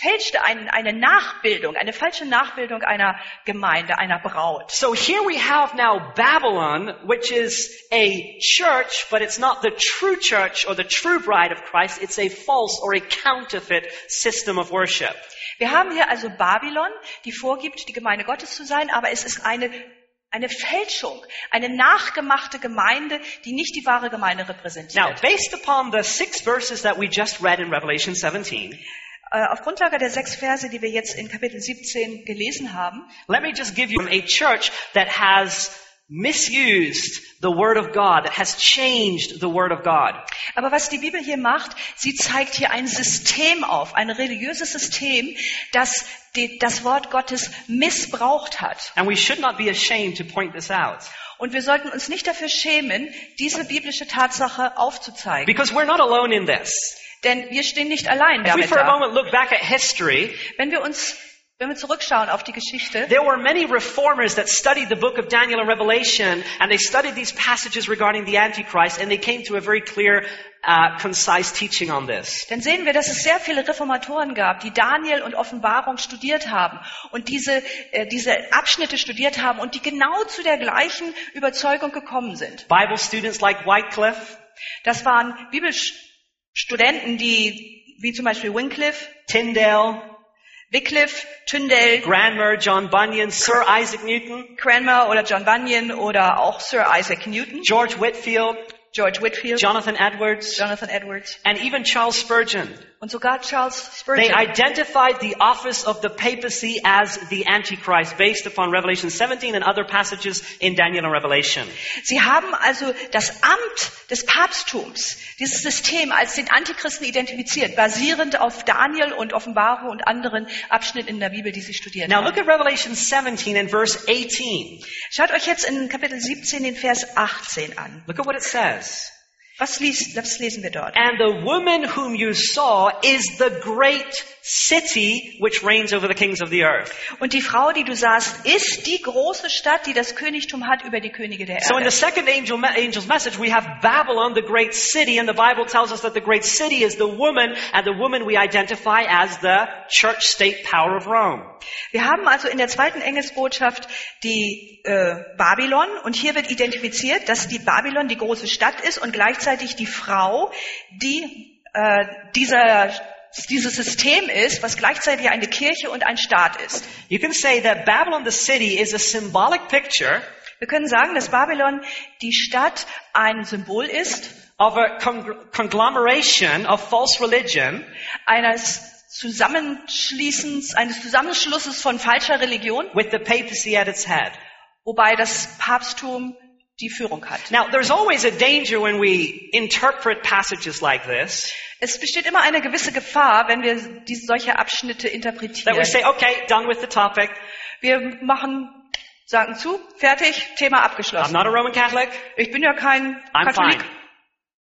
gefälschte, eine, eine Nachbildung, eine falsche Nachbildung einer Gemeinde, einer Braut. So here we have now Babylon, which is a church, but it's not the true church or the true bride of Christ. It's a false or a counterfeit system of worship. Wir haben hier also Babylon, die vorgibt, die Gemeinde Gottes zu sein, aber es ist eine eine Fälschung, eine nachgemachte Gemeinde, die nicht die wahre Gemeinde Now, repräsentiert. based upon the six verses that we just read in Revelation 17, Äh, auf Grundlage der sechs Verse, die wir jetzt in Kapitel 17 gelesen haben, let me just give you a church that has misused the Word of God, that has changed the Word of God. Aber was die Bibel hier macht, sie zeigt hier ein System auf, ein religiöses System, das die, das Wort Gottes missbraucht hat. And we should not be ashamed to point this out. Und wir sollten uns nicht dafür schämen, diese biblische Tatsache aufzuzeigen. Because we're not alone in this. Denn wir stehen nicht allein If we damit for a da. moment look back at history, Wenn wir uns, wenn wir zurückschauen auf die Geschichte, there were many reformers that studied the book of Daniel and Revelation, and they studied these passages regarding the Antichrist, and they came to a very clear, uh, concise teaching on this. dann sehen wir, dass es sehr viele Reformatoren gab, die Daniel und Offenbarung studiert haben und diese, äh, diese Abschnitte studiert haben und die genau zu der gleichen Überzeugung gekommen sind. Bible students like Wycliffe, Das waren Bibelstudenten, die, wie zum Beispiel Wycliffe, Tyndale, Wycliffe, Tyndale, Granmer, John Bunyan, Sir Isaac Newton, Cranmer oder John Bunyan oder auch Sir Isaac Newton, George Whitfield, George Whitfield, Jonathan Edwards, Jonathan Edwards and even Charles Spurgeon. Und sogar Charles They Spurgeon. identified the office of the papacy as the Antichrist based upon Revelation 17 and other passages in Daniel and Revelation. Sie haben also das Amt des Papsttums, dieses System als den Antichristen identifiziert, basierend auf Daniel und Offenbarung und anderen Abschnitten in der Bibel, die sie studiert Now haben. look at Revelation 17 and verse 18. Schaut euch jetzt in Kapitel 17 den Vers 18 an. Look at what it says. And the woman whom you saw is the great city which reigns over the kings of the earth. Und die Frau, die du sahst, ist die große Stadt, die das Königtum hat über die Könige der So in the Erde. second angel, angel's message, we have Babylon, the great city, and the Bible tells us that the great city is the woman, and the woman we identify as the church-state power of Rome. Wir haben also in der zweiten Engelsbotschaft die äh, Babylon und hier wird identifiziert, dass die Babylon die große Stadt ist und gleichzeitig die Frau, die äh, dieser, dieses System ist, was gleichzeitig eine Kirche und ein Staat ist. You can say that Babylon, the city, is a symbolic picture Wir können sagen, dass Babylon die Stadt ein Symbol ist of a con- conglomeration of false religion eines Zusammenschließens, eines Zusammenschlusses von falscher Religion, with the papacy at its head. wobei das Papsttum die Führung hat. Now, there's always a danger when we interpret passages like this Es besteht immer eine gewisse Gefahr, wenn wir diese solche Abschnitte that interpretieren. we say, okay, done with the topic. Wir machen, sagen zu, fertig, Thema I'm abgeschlossen. not a Roman Catholic. Ich bin ja kein I'm Katholik. fine.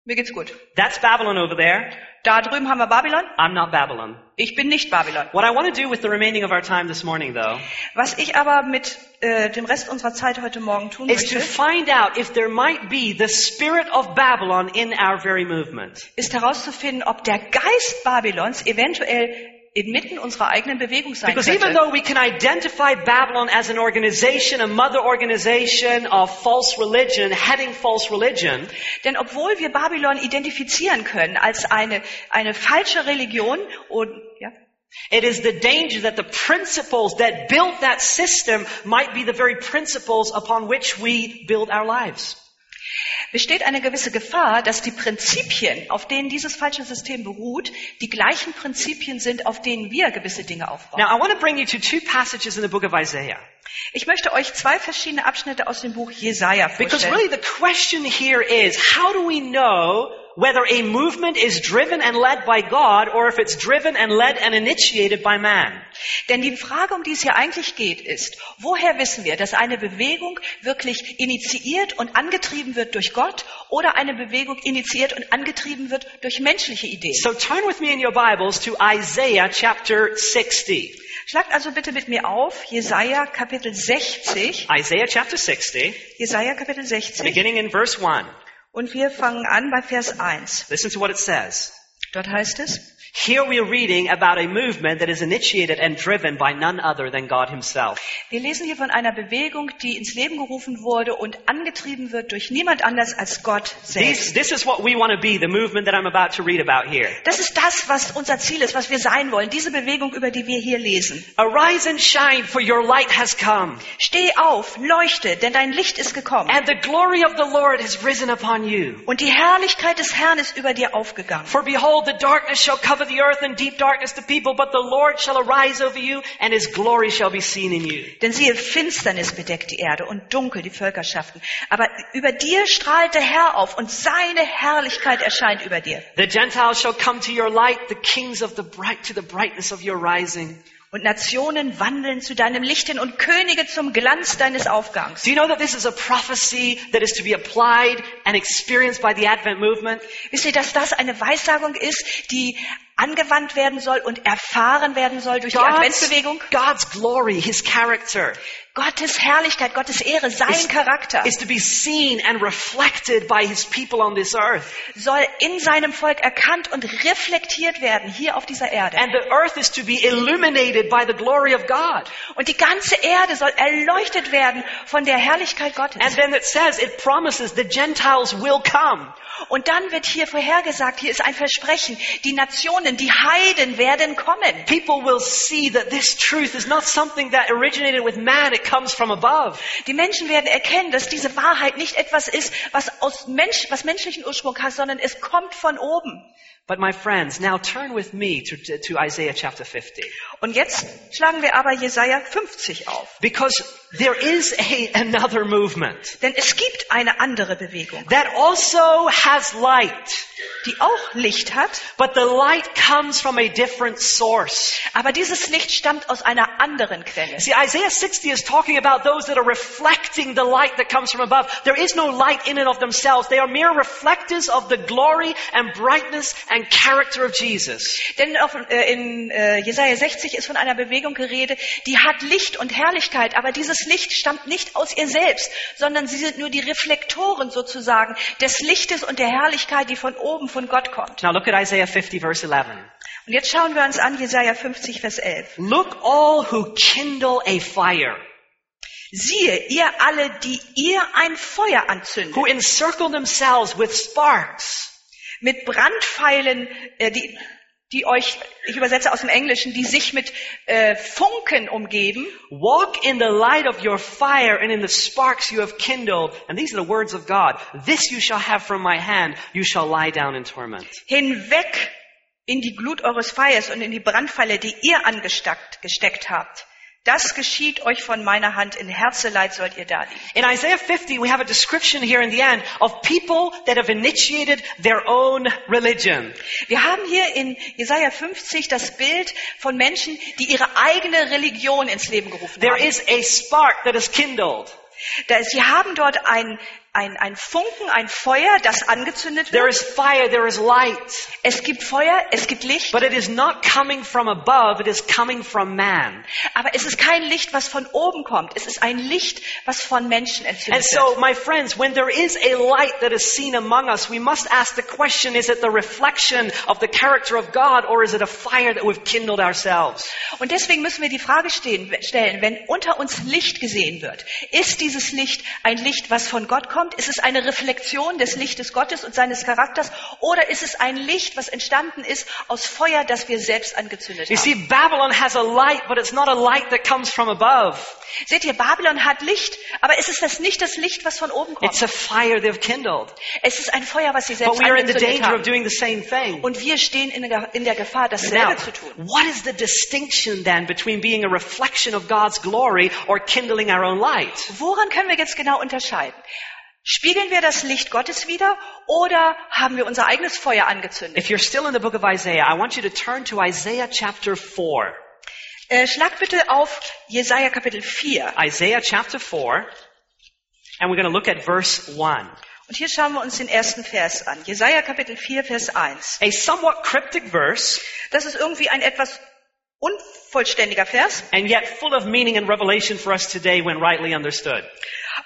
Mir geht's gut. That's Babylon over there. Da drüben haben wir Babylon. I'm not Babylon. Ich bin nicht Babylon. What I want to do with the remaining of our time this morning, though, Was ich aber mit äh, dem Rest unserer Zeit heute Morgen tun is to find out if there might be the spirit of Babylon in our very movement. ist herauszufinden, ob der Geist Babylons eventuell inmitten unserer eigenen Bewegung sein Because even könnte. though we can identify Babylon as an organization, a mother organization of false religion, heading false religion, Denn obwohl wir Babylon identifizieren können als eine, eine falsche Religion und, ja, it is the danger that the principles that built that system might be the very principles upon which we build our lives. Besteht eine gewisse Gefahr, dass die Prinzipien, auf denen dieses falsche System beruht, die gleichen Prinzipien sind, auf denen wir gewisse Dinge aufbauen. Now, I want to bring you to two passages in the book of Isaiah. Ich möchte euch zwei verschiedene Abschnitte aus dem Buch Jesaja Because vorstellen. really the question here is, how do we know whether a movement is driven and led by God or if it's driven and led and initiated by man? Denn die Frage, um die es hier eigentlich geht, ist, woher wissen wir, dass eine Bewegung wirklich initiiert und angetrieben wird durch Gott oder eine Bewegung initiiert und angetrieben wird durch menschliche Ideen? So turn with me in your Bibles to Isaiah chapter 60. Schlagt also bitte mit mir auf, Jesaja Kapitel 60, Isaiah chapter 60, Jesaja Kapitel 60, beginning in verse 1. und wir fangen an bei Vers 1. Listen to what it says. Dort heißt es, Here we are reading about a movement that is initiated and driven by none other than God himself. wir lesen hier von einer Bewegung, die ins Leben gerufen wurde und angetrieben wird durch niemand anders als Gott selbst. this is what we want to be, the movement that I'm about to read about here. Das ist das, was unser Ziel ist, was wir sein wollen, diese Bewegung, über die wir hier lesen. Arise and shine, for your light has come, Steh auf, leuchte, denn dein Licht ist gekommen. and the glory of the Lord has risen upon you. Und die Herrlichkeit des Herrn ist über dir aufgegangen. For behold, the darkness shall cover the earth and deep darkness the people, but the Lord shall arise over you and his glory shall be seen in you. Denn siehe, Finsternis bedeckt die Erde und dunkel die Völkerschaften. Aber über dir strahlt der Herr auf und seine Herrlichkeit erscheint über dir. The Gentiles shall come to your light, the kings of the bright to the brightness of your rising. Und Nationen wandeln zu deinem Licht hin und Könige zum Glanz deines Aufgangs. Do you know that this is a prophecy that is to be applied and experienced by the Advent movement? Wisst ihr, dass das eine Weissagung ist, die angewandt werden soll und erfahren werden soll durch die God's, Adventsbewegung? God's glory, his character, Gottes Herrlichkeit, Gottes Ehre, sein is, Charakter is to be seen and reflected by his people on this earth. soll in seinem Volk erkannt und reflektiert werden hier auf dieser Erde. And the earth is to be illuminated by the glory of God. Und die ganze Erde soll erleuchtet werden von der Herrlichkeit Gottes. And then it says, it promises the Gentiles will come. Und dann wird hier vorhergesagt, hier ist ein Versprechen, die Nationen, die Heiden werden kommen. People will see that this truth is not something that originated with man, it comes from above. Die Menschen werden erkennen, dass diese Wahrheit nicht etwas ist, was aus Mensch, was menschlichen Ursprung hat, sondern es kommt von oben. But my friends, now turn with me to, to Isaiah chapter 50. Und jetzt schlagen wir aber Jesaja 50 auf. Because there is a, another movement Denn es gibt eine andere Bewegung, that also has light, die auch Licht hat, but the light comes from a different source. aber dieses Licht stammt aus einer anderen Quelle. See, Isaiah 60 is talking about those that are reflecting the light that comes from above. There is no light in and of themselves. They are mere reflectors of the glory and brightness and character of Jesus. Denn auf, äh, in äh, Jesaja 60 ist von einer Bewegung geredet, die hat Licht und Herrlichkeit, aber dieses Licht stammt nicht aus ihr selbst, sondern sie sind nur die Reflektoren sozusagen des Lichtes und der Herrlichkeit, die von oben von Gott kommt. Now look at Isaiah 50 verse 11. Und jetzt schauen wir uns an Jesaja 50 Vers 11. Look all who kindle a fire, Siehe, ihr alle, die ihr ein Feuer anzündet, who encircle themselves with sparks. Mit Brandpfeilen, äh, die, die euch, ich übersetze aus dem Englischen, die sich mit äh, Funken umgeben. Walk in the light of your fire and in the sparks you have kindled. And these are the words of God. This you shall have from my hand. You shall lie down in torment. hinweg in die Glut eures Feuers und in die Brandpfeile, die ihr angesteckt gesteckt habt. Das geschieht euch von meiner Hand. In Herzeleid sollt ihr da liegen. In Isaiah 50, we have a description here in the end of people that have initiated their own religion. Wir haben hier in Jesaja 50 das Bild von Menschen, die ihre eigene Religion ins Leben gerufen There haben. is a spark that is kindled. Da, sie haben dort ein, ein, ein Funken, ein Feuer, das angezündet There wird. is fire, there is light. Es gibt Feuer, es gibt Licht, But it is not coming from above, it is coming from man. aber es ist kein Licht, was von oben kommt. Es ist ein Licht, was von Menschen And entzündet so, wird. my friends, when there is a light that is seen among us, we must ask the question, is it the reflection of the character of God or is it a fire that we've kindled ourselves? Und deswegen müssen wir die Frage stehen, stellen, wenn unter uns Licht gesehen wird, ist dieses Licht ein Licht, was von Gott kommt? Ist es eine Reflexion des Lichtes Gottes und seines Charakters? Oder ist es ein Licht, was entstanden ist aus Feuer, das wir selbst angezündet You see, haben? Babylon has a light, but it's not a light that comes from above. Seht ihr, Babylon hat Licht, aber es ist das nicht das Licht, was von oben It's kommt. a fire they've kindled. Es ist ein Feuer, was sie But selbst we are in the danger of haben. doing the same thing. Und wir stehen in der, in der Gefahr, Now, dasselbe zu tun. what is the distinction then between being a reflection of God's glory or kindling our own light? Woran können wir jetzt genau unterscheiden? Spiegeln wir das Licht Gottes wieder oder haben wir unser eigenes Feuer angezündet? If you're still in the book of Isaiah, I want you to turn to Isaiah chapter 4. Äh, schlag bitte auf Jesaja Kapitel 4. Isaiah chapter 4, and we're going to look at verse 1. Und hier schauen wir uns den ersten Vers an. Jesaja Kapitel 4, Vers 1. A somewhat cryptic verse, Das ist irgendwie ein etwas unvollständiger Vers. and yet full of meaning and revelation for us today when rightly understood.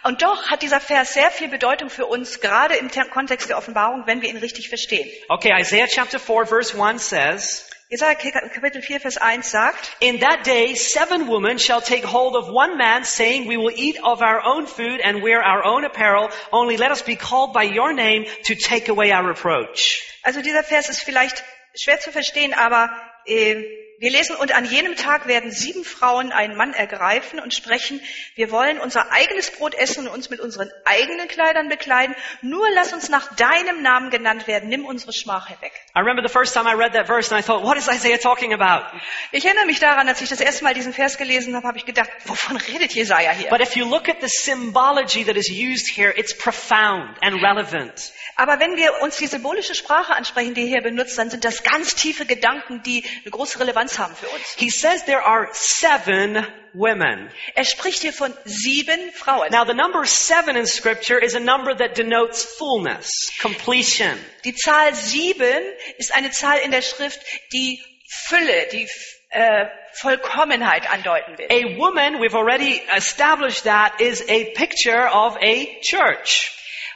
Und doch hat dieser Vers sehr viel Bedeutung für uns, gerade im Kontext der Offenbarung, wenn wir ihn richtig verstehen. Okay, Isaiah chapter 4, verse 1 says, Jesaja Kapitel 4, Vers 1 sagt, In that day, seven women shall take hold of one man, saying, We will eat of our own food and wear our own apparel, only let us be called by your name to take away our reproach. Also dieser Vers ist vielleicht schwer zu verstehen, aber äh, wir lesen, und an jenem Tag werden sieben Frauen einen Mann ergreifen und sprechen, wir wollen unser eigenes Brot essen und uns mit unseren eigenen Kleidern bekleiden, nur lass uns nach deinem Namen genannt werden, nimm unsere Schmach hinweg. I remember the first time I read that verse and I thought, what is Isaiah talking about? Ich erinnere mich daran, als ich das erste Mal diesen Vers gelesen habe, habe ich gedacht, wovon redet Jesaja hier? But if you look at the symbology that is used here, it's profound and relevant. Aber wenn wir uns die symbolische Sprache ansprechen, die hier benutzt, dann sind das ganz tiefe Gedanken, die eine große Relevanz haben für uns. He says there are seven women. Er spricht hier von sieben Frauen. Now the number seven in scripture is a number that denotes fullness, completion. Die Zahl sieben ist eine Zahl in der Schrift, die Fülle, die äh, Vollkommenheit andeuten will. A woman, we've already established that, is a picture of a church.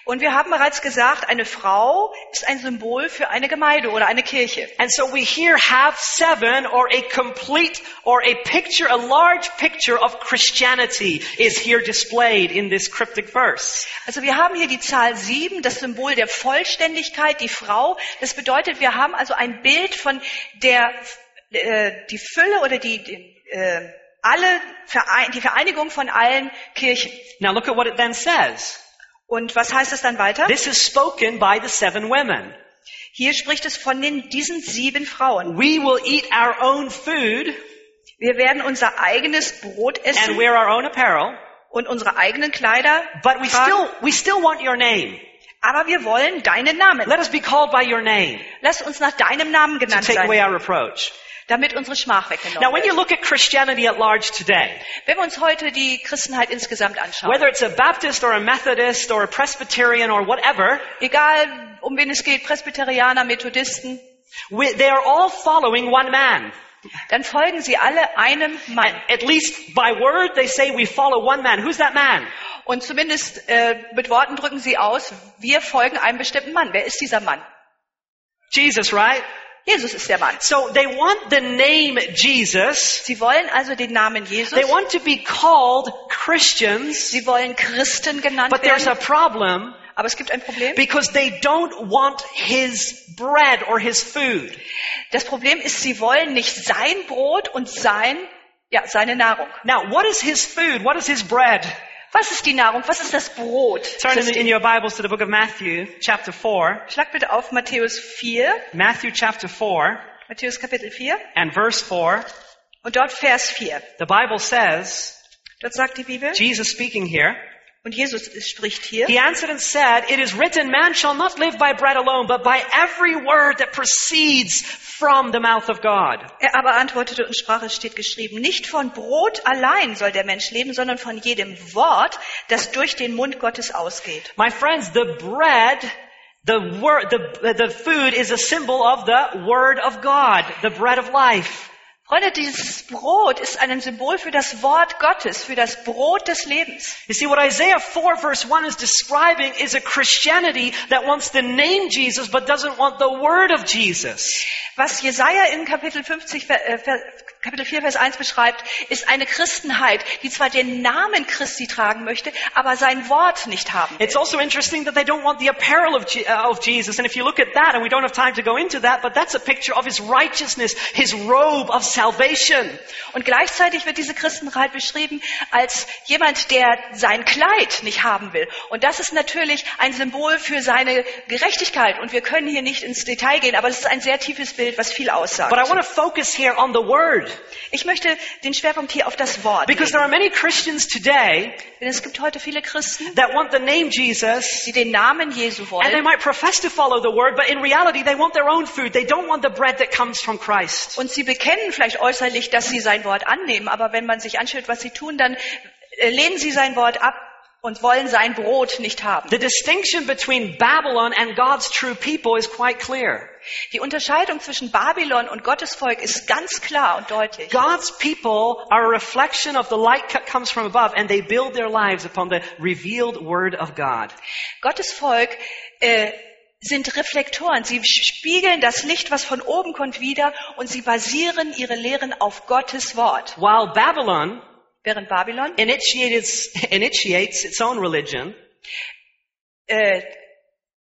Und wir haben bereits gesagt, eine Frau ist ein Symbol für eine Gemeinde oder eine Kirche. And so we here have seven or a complete or a picture, a large picture of Christianity is here displayed in this cryptic verse. Also wir haben hier die Zahl sieben, das Symbol der Vollständigkeit, die Frau. Das bedeutet, wir haben also ein Bild von der äh, die Fülle oder die, die äh, alle die Vereinigung von allen Kirchen. Now look at what it then says. Und was heißt es dann weiter? This is spoken by the seven women. Hier spricht es von den, diesen sieben Frauen. We will eat our own food Wir werden unser eigenes Brot and essen wear our own apparel, und unsere eigenen Kleider but we still, we still want your name. Aber wir wollen deinen Namen. Let us be called by your name Lass uns nach deinem Namen to genannt take away sein, our reproach. Damit unsere Schmach Now, weggenommen when you look at Christianity at large today, Wenn wir uns heute die Christenheit insgesamt anschauen, whether it's a Baptist or a Methodist or a Presbyterian or whatever, egal um wen es geht, Presbyterianer, Methodisten, we, they are all following one man. dann folgen sie alle einem Mann. At least by word, they say we follow one man. Who's that man? Und zumindest äh, mit Worten drücken sie aus, wir folgen einem bestimmten Mann. Wer ist dieser Mann? Jesus, right? Jesus ist der Mann. So they want the name Jesus. Sie wollen also den Namen Jesus. They want to be called Christians, Sie wollen Christen genannt but there's a werden. problem Aber es gibt ein Problem. because they don't want his bread or his food. Das Problem ist, sie wollen nicht sein Brot und sein, ja, seine Nahrung. Now, what is his food? What is his bread? Was ist die Nahrung? Was ist das Brot? Turn in, in your Bibles to the book of Matthew, chapter 4. Schlag bitte auf Matthäus 4, Matthew chapter 4 Matthäus Kapitel 4 and verse 4. und dort Vers 4. The Bible says, Dort sagt die Bibel, Jesus speaking here, und Jesus spricht hier, He answered and said, It is written, man shall not live by bread alone, but by every word that proceeds from the mouth of God. Er aber antwortete und sprach, es steht geschrieben, nicht von Brot allein soll der Mensch leben, sondern von jedem Wort, das durch den Mund Gottes ausgeht. My friends, the bread, the word, the, the food is a symbol of the word of God, the bread of life. Freunde, dieses Brot ist ein Symbol für das Wort Gottes, für das Brot des Lebens. You see, what Isaiah 4 verse 1 is describing is a Christianity that wants the name Jesus but doesn't want the word of Jesus. Was Jesaja in Kapitel 50, Ver- äh, Ver- Kapitel 4, Vers 1 beschreibt, ist eine Christenheit, die zwar den Namen Christi tragen möchte, aber sein Wort nicht haben. It's also interesting that they don't want the apparel of, uh, of Jesus. And if you look at that, and we don't have time to go into that, but that's a picture of his righteousness, his robe of salvation. Und gleichzeitig wird diese Christenheit beschrieben als jemand, der sein Kleid nicht haben will. Und das ist natürlich ein Symbol für seine Gerechtigkeit. Und wir können hier nicht ins Detail gehen, aber das ist ein sehr tiefes Bild, was viel aussagt. But I want to focus here on the word. Ich möchte den Schwerpunkt hier auf das Wort Because legen. there are many Christians today Denn es gibt heute viele Christen, that want the name Jesus, die den Namen Jesu and they wollen. might profess to follow the word, but in reality they want their own food. They don't want the bread that comes from Christ. Und sie bekennen vielleicht äußerlich, dass sie sein Wort annehmen, aber wenn man sich anschaut, was sie tun, dann äh, lehnen sie sein Wort ab und wollen sein Brot nicht haben. The distinction between Babylon and God's true people is quite clear. Die Unterscheidung zwischen Babylon und Gottes Volk ist ganz klar und deutlich. God's people are a reflection of the light that comes from above, and they build their lives upon the revealed word of God. Gottes Volk äh, sind Reflektoren. Sie spiegeln das Licht, was von oben kommt, wieder und sie basieren ihre Lehren auf Gottes Wort. While Babylon Während Babylon initiates, initiates its own religion, äh,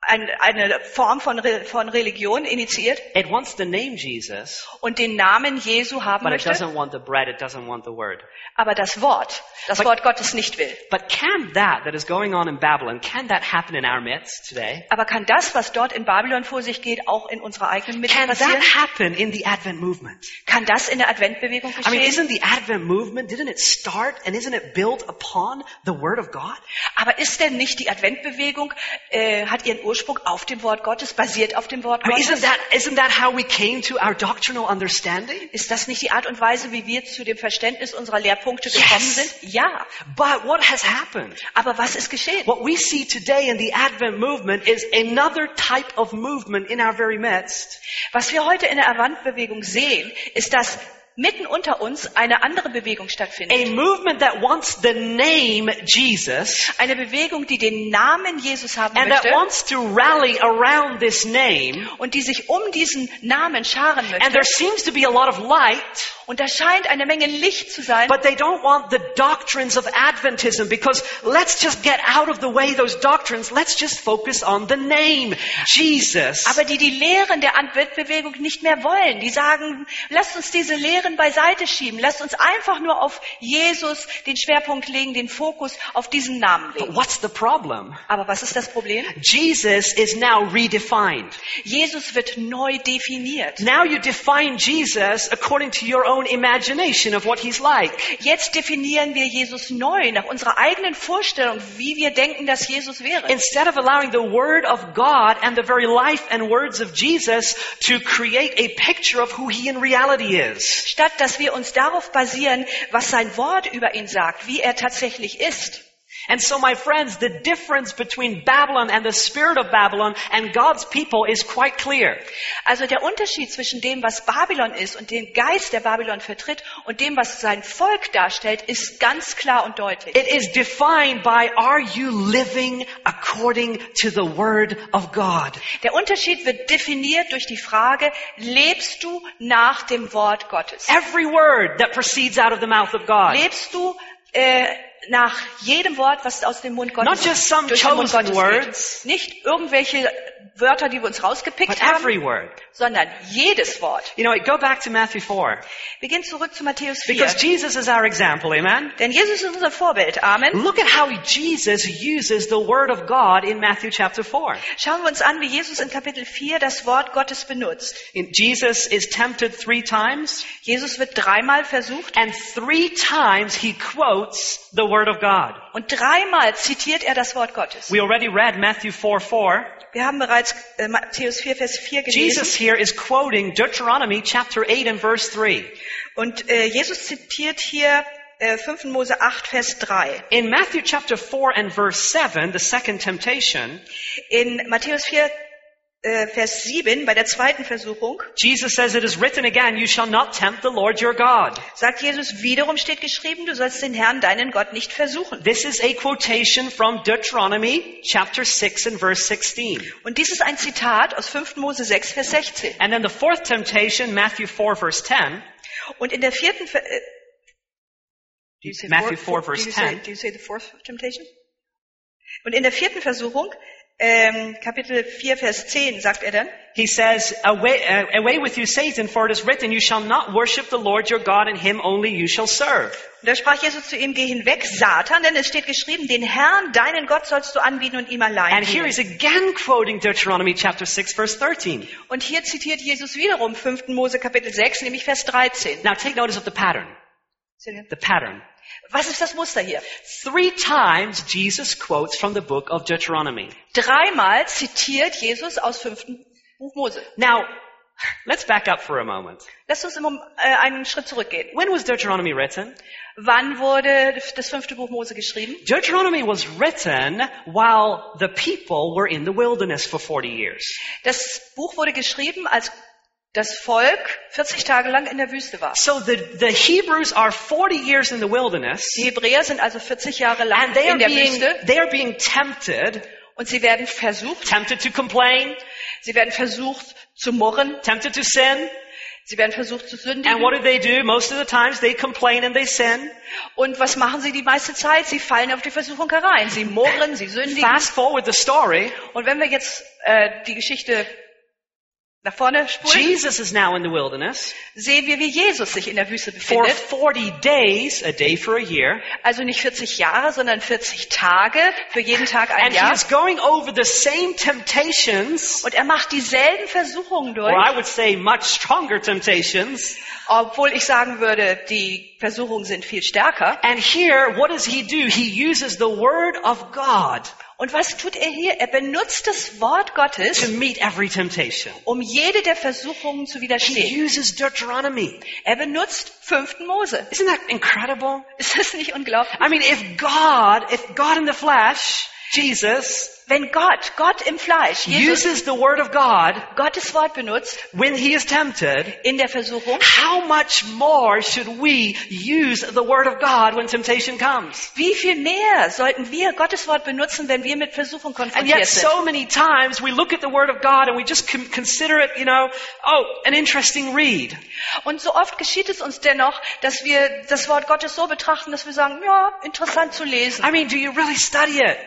ein, eine Form von, Re von Religion initiiert it wants the name Jesus, und den Namen Jesu haben but it möchte, doesn't want the bread, it doesn't want the word. aber das Wort, das But- Wort Gottes nicht will. But can that, that is going on in Babylon, can that happen in our midst today? Aber kann das, was dort in Babylon vor sich geht, auch in unserer eigenen Mitte Can passieren? that happen in the Advent movement? Kann das in der Adventbewegung I mean, geschehen? isn't the Advent movement, didn't it start and isn't it built upon the Word of God? Aber ist denn nicht die Adventbewegung, äh, hat ihren Ursprung auf dem Wort Gottes, basiert auf dem Wort I mean, isn't Gottes? that, isn't that how we came to our doctrinal understanding? Ist das nicht die Art und Weise, wie wir zu dem Verständnis unserer Lehrpunkte gekommen Yes. sind? Ja. But what has happened? Aber was ist geschehen? What we see today in the Advent movement is another type of movement in our very midst. Was wir heute in der Adventbewegung sehen, ist, dass mitten unter uns eine andere Bewegung stattfindet. A movement that wants the name Jesus Eine Bewegung, die den Namen Jesus haben and that möchte wants to rally around this name. und die sich um diesen Namen scharen And möchte. there seems to be a lot of light, Und da scheint eine Menge Licht zu sein. but they don't want the doctrines of Adventism because let's just get out of the way those doctrines. Let's just focus on the name Jesus. Aber die die Lehren der Adventbewegung nicht mehr wollen. Die sagen, lasst uns diese Lehren beiseite schieben. Lasst uns einfach nur auf Jesus den Schwerpunkt legen, den Fokus auf diesen Namen But legen. what's the problem? Aber was ist das Problem? Jesus is now redefined. Jesus wird neu definiert. Now you define Jesus according to your own imagination of what he's like. Jetzt definieren wir Jesus neu nach unserer eigenen Vorstellung, wie wir denken, dass Jesus wäre. Instead of allowing the Word of God and the very life and words of Jesus to create a picture of who he in reality is. Statt dass wir uns darauf basieren, was sein Wort über ihn sagt, wie er tatsächlich ist. And so, my friends, the difference between Babylon and the spirit of Babylon and God's people is quite clear. Also der Unterschied zwischen dem, was Babylon ist und dem Geist, der Babylon vertritt und dem, was sein Volk darstellt, ist ganz klar und deutlich. It is defined by are you living according to the Word of God? Der Unterschied wird definiert durch die Frage, lebst du nach dem Wort Gottes? Every word that proceeds out of the mouth of God. Lebst du äh, nach jedem Wort, was aus dem Mund Gottes Not just some durch den Mund Gottes words. geht. Nicht irgendwelche Wörter, die wir uns rausgepickt haben, every word. sondern jedes Wort. You know, go back to Matthew 4. Wir gehen zurück zu Matthäus 4. Because Jesus is our example, amen? Denn Jesus ist unser Vorbild. Amen. Look at how Jesus uses the Word of God in Matthew chapter 4. Schauen wir uns an, wie Jesus in Kapitel 4 das Wort Gottes benutzt. In- Jesus is tempted three times, Jesus wird dreimal versucht and three times he quotes the Word of God. und dreimal zitiert er das Wort Gottes. We already read Matthew 4 4. Wir haben bereits äh, Matthäus 4, Vers 4 gelesen. Jesus here is quoting Deuteronomy chapter 8 and verse 3. Und äh, Jesus zitiert hier äh, 5. Mose 8, Vers 3. In Matthew chapter 4 and verse 7, the second temptation, In Matthäus 4, äh, Vers 7, bei der zweiten Versuchung, Jesus says, It is written again, you shall not tempt the Lord your God. sagt Jesus, wiederum steht geschrieben, du sollst den Herrn, deinen Gott, nicht versuchen. This is a quotation from Deuteronomy chapter 6 and verse 16. Und dies ist ein Zitat aus 5. Mose 6, Vers 16. And then the fourth temptation, Matthew 4 verse 10, Und in der vierten, Ver äh, Matthew four- 4 verse do you say- 10. Do you say the fourth temptation? Und in der vierten Versuchung, ähm, Kapitel 4, Vers 10, sagt er dann, he says, away, uh, away with you, Satan, for it is written, you shall not worship the Lord your God, and him only you shall serve. und da sprach Jesus zu ihm, geh hinweg, Satan, denn es steht geschrieben, den Herrn, deinen Gott sollst du anbieten und ihm allein And here he's again quoting Deuteronomy chapter 6 verse 13. Und hier zitiert Jesus wiederum 5. Mose Kapitel 6, nämlich Vers 13. Now take notice of the pattern. The pattern. Was ist das Muster hier? Three times Jesus quotes from the book of Deuteronomy. Dreimal zitiert Jesus aus 5. Buch Mose. Now, let's back up for a moment. Lass uns im, äh, einen Schritt zurückgehen. When was Deuteronomy written? Wann wurde das fünfte Buch Mose geschrieben? Deuteronomy was written while the people were in the wilderness for 40 years. Das Buch wurde geschrieben, als das Volk 40 Tage lang in der Wüste war. So the, the Hebrews are 40 years in the wilderness Die Hebräer sind also 40 Jahre lang and they are in der being, Wüste they are being tempted, und sie werden versucht, tempted to complain, sie werden versucht zu murren, tempted to sin. sie werden versucht zu And sündigen. what do they do? Most of the times they complain and they sin. Und was machen sie die meiste Zeit? Sie fallen auf die Versuchung herein. Sie murren, sie sündigen. Fast forward the story. Und wenn wir jetzt äh, die Geschichte nach vorne spulen, Jesus is now in the wilderness sehen wir, wie Jesus sich in der Wüste for befindet. 40 days, a day for a year. Also nicht 40 Jahre, sondern 40 Tage, für jeden Tag ein And he Jahr. is going over the same temptations, Und er macht dieselben Versuchungen durch, or I would say much stronger temptations. obwohl ich sagen würde, die Versuchungen sind viel stärker. And here, what does he do? He uses the word of God Und was tut er hier? Er benutzt das Wort to Gottes, meet every temptation. um jede der Versuchungen zu He widerstehen. uses Deuteronomy. Er benutzt 5. Mose. Isn't that incredible? Ist das nicht unglaublich? I mean, if God, if God in the flesh, Jesus, Wenn Gott, Gott im Fleisch, Jesus, uses the word of God Gottes Wort benutzt when he is tempted, in der Versuchung, how much more should we use the word of God when temptation comes? wie viel mehr sollten wir Gottes Wort benutzen, wenn wir mit Versuchung And konfrontiert yet sind? so many times we look at the word of God and we just con- consider it, you know, oh, an interesting read. Und so oft geschieht es uns dennoch, dass wir das Wort Gottes so betrachten, dass wir sagen, ja, interessant zu lesen. I mean, do you really study it?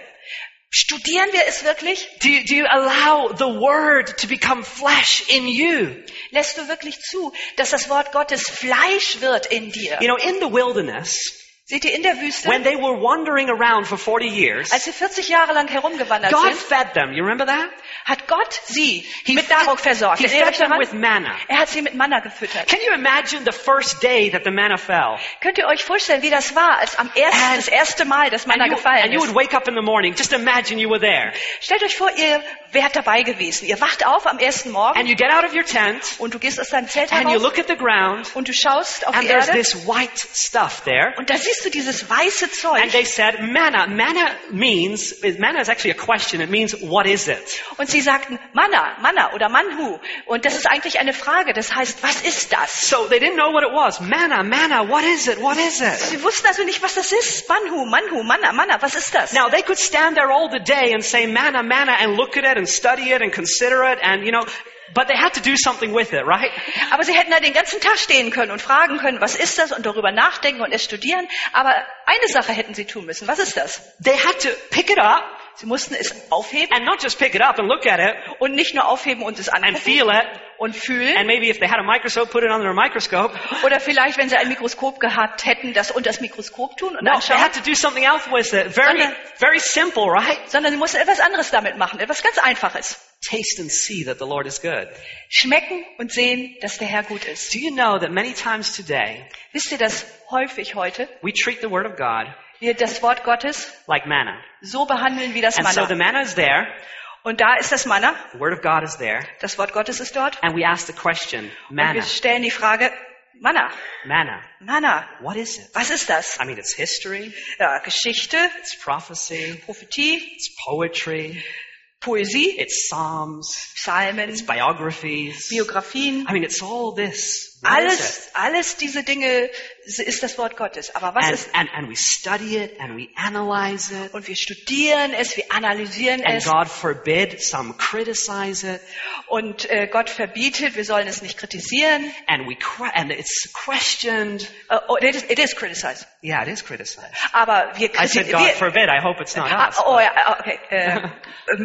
Studieren wir es wirklich? Do you, do you allow the word to become flesh in you? Lässt du wirklich zu, dass das Wort Gottes Fleisch wird in dir? You know, in the wilderness, Seht ihr in der Wüste, when they were wandering around for 40 years, als sie 40 Jahre lang herumgewandert God sind, fed them. You remember that? hat Gott sie He mit Nahrung versorgt. He fed them with manna. Er hat sie mit Manna gefüttert. Can you imagine the first day that the manna fell? Könnt ihr euch vorstellen, wie das war, als am ersten, And- das erste Mal das Manna And you, gefallen and you would ist? wake up in the morning. Just imagine you were there. Stellt euch vor, ihr wärt dabei gewesen. Ihr wacht auf am ersten Morgen And you get out of your tent und du gehst aus deinem Zelt and you heraus look at the ground und du schaust auf and die there's Erde this white stuff there. und da siehst du dieses weiße Zeug. And they said, manna. Manna means, manna is actually a question. It means, what is it? Und sie sagten Manna, Manna oder Manhu. Und das ist eigentlich eine Frage. Das heißt, was ist das? So they didn't know what it was. Manna, manna, what is it? What is it? Sie wussten also nicht, was das ist. Manhu, Manhu, Manna, Manna, was ist das? Now they could stand there all the day and say manna, manna and look at it and study it and consider it and you know, but they had to do something with it, right? Aber sie hätten da den ganzen Tag stehen können und fragen können, was ist das und darüber nachdenken und es studieren. Aber eine Sache hätten sie tun müssen. Was ist das? They had to pick it up Sie mussten es aufheben and not just pick it up and look at it und nicht nur aufheben und es and angucken feel it und fühlen. and maybe if they had a microscope, put it under a microscope. Oder vielleicht, wenn sie ein Mikroskop gehabt hätten, das unter das Mikroskop tun und No, they anschauen. had to do something else with it. Very, Sondern- very simple, right? Sondern sie mussten etwas anderes damit machen. Etwas ganz Einfaches. Taste and see that the Lord is good. Schmecken und sehen, dass der Herr gut ist. Do you know that many times today Wisst ihr das häufig heute? we treat the Word of God Wir das Wort Gottes like manna? so behandeln wie das And so the Manna. is there, Und da ist das Manna. the Word of God is there, Das Wort Gottes ist dort. and we ask the question, Und manna, wir stellen die Frage, Manna, manna, Manna, what is it? was ist das? I mean, it's history, Ja, Geschichte, it's prophecy, Prophetie, it's poetry, Poesie, it's psalms, Psalmen, it's biographies. Biografien. I mean, it's all this. Alles, alles diese Dinge ist das Wort Gottes. Aber was And, ist? and, and we study it and we analyze it. Und wir studieren es, wir analysieren And es. God forbid some criticize it. Und äh, Gott verbietet, wir sollen es nicht kritisieren. And we and it's questioned. Uh, oh, it is, it is criticized. Yeah, it is criticized. Aber wir I said God kritisieren. forbid. I hope it's not Ah, us. oh ja, ah, okay. Äh,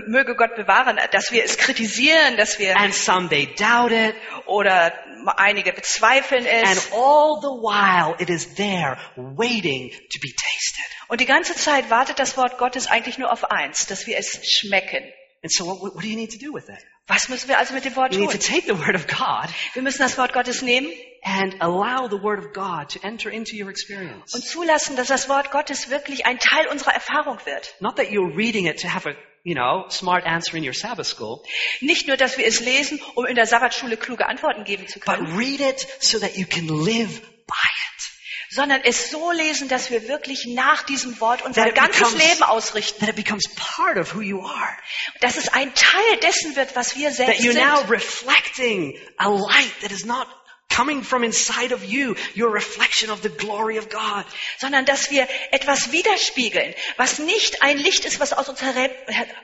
möge Gott bewahren, dass wir es kritisieren, dass wir And some they doubt it. oder einige bezweifeln And es. all the while it is there waiting to be tasted. Und die ganze Zeit wartet das Wort Gottes eigentlich nur auf eins, dass wir es schmecken. And so what, what do you need to do with it? Was müssen wir also mit dem Wort You need to tun? take the word of God Wir müssen das Wort Gottes nehmen and allow the word of God to enter into your experience. und zulassen, dass das Wort Gottes wirklich ein Teil unserer Erfahrung wird. Not that you're reading it to have a, you know, smart answer in your Sabbath school, Nicht nur, dass wir es lesen, um in der Sabbatschule kluge Antworten geben zu but können, read it so that you can live. Sondern es so lesen, dass wir wirklich nach diesem Wort unser That ganzes becomes- Leben ausrichten. That it becomes part of who you are. Dass es ein Teil dessen wird, was wir That selbst you're now sind. reflecting a light that is not coming from inside of you. You're a reflection of the glory of God. Sondern dass wir etwas widerspiegeln, was nicht ein Licht ist, was aus uns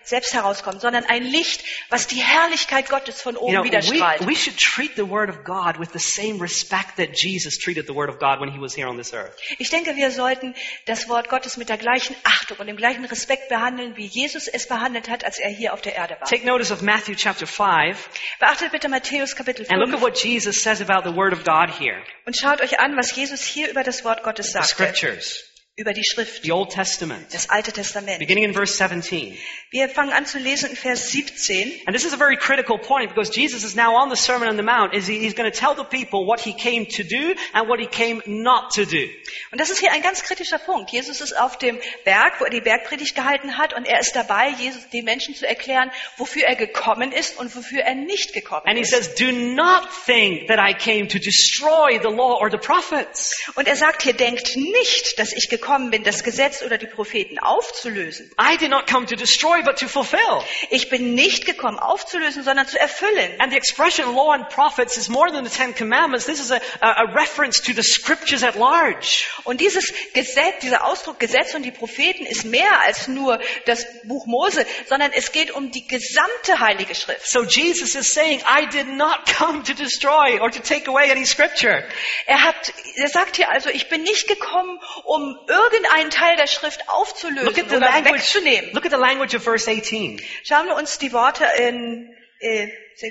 selbst herauskommt, sondern ein Licht, was die Herrlichkeit Gottes von You oben know, widerstrahlt. we, we should treat the Word of God with the same respect that Jesus treated the Word of God when He was here on this earth. Ich denke, wir sollten das Wort Gottes mit der gleichen Achtung und dem gleichen Respekt behandeln, wie Jesus es behandelt hat, als er hier auf der Erde war. Take notice of Matthew chapter 5 Beachtet bitte Matthäus Kapitel and look at 5 what Jesus says about the Word of God here. und schaut euch an, was Jesus hier über das Wort Gottes sagt, Scriptures, über die Schrift, the Old Testament, das Alte Testament. beginning in verse 17. Wir fangen an zu lesen in Vers 17. And this is a very critical point because Jesus is now on the Sermon on the Mount. Is he, he's going to tell the people what he came to do and what he came not to do. Und das ist hier ein ganz kritischer Punkt. Jesus ist auf dem Berg, wo er die Bergpredigt gehalten hat, und er ist dabei, Jesus den Menschen zu erklären, wofür er gekommen ist und wofür er nicht gekommen And he ist. says, do not think that I came to destroy the law or the prophets. Und er sagt hier, denkt nicht, dass ich gekommen bin, das Gesetz oder die Propheten aufzulösen. I did not come to destroy, but to fulfill. Ich bin nicht gekommen, aufzulösen, sondern zu erfüllen. And the expression law and prophets is more than the Ten Commandments. This is a, a reference to the scriptures at large. Und dieses Gesetz, dieser Ausdruck Gesetz und die Propheten ist mehr als nur das Buch Mose, sondern es geht um die gesamte Heilige Schrift. So Jesus is saying, I did not come to destroy or to take away any scripture. Er hat, er sagt hier also, ich bin nicht gekommen, um irgendeinen Teil der Schrift Look aufzulösen at the oder language. wegzunehmen. Look at the language of verse 18. Schauen wir uns die Worte in äh,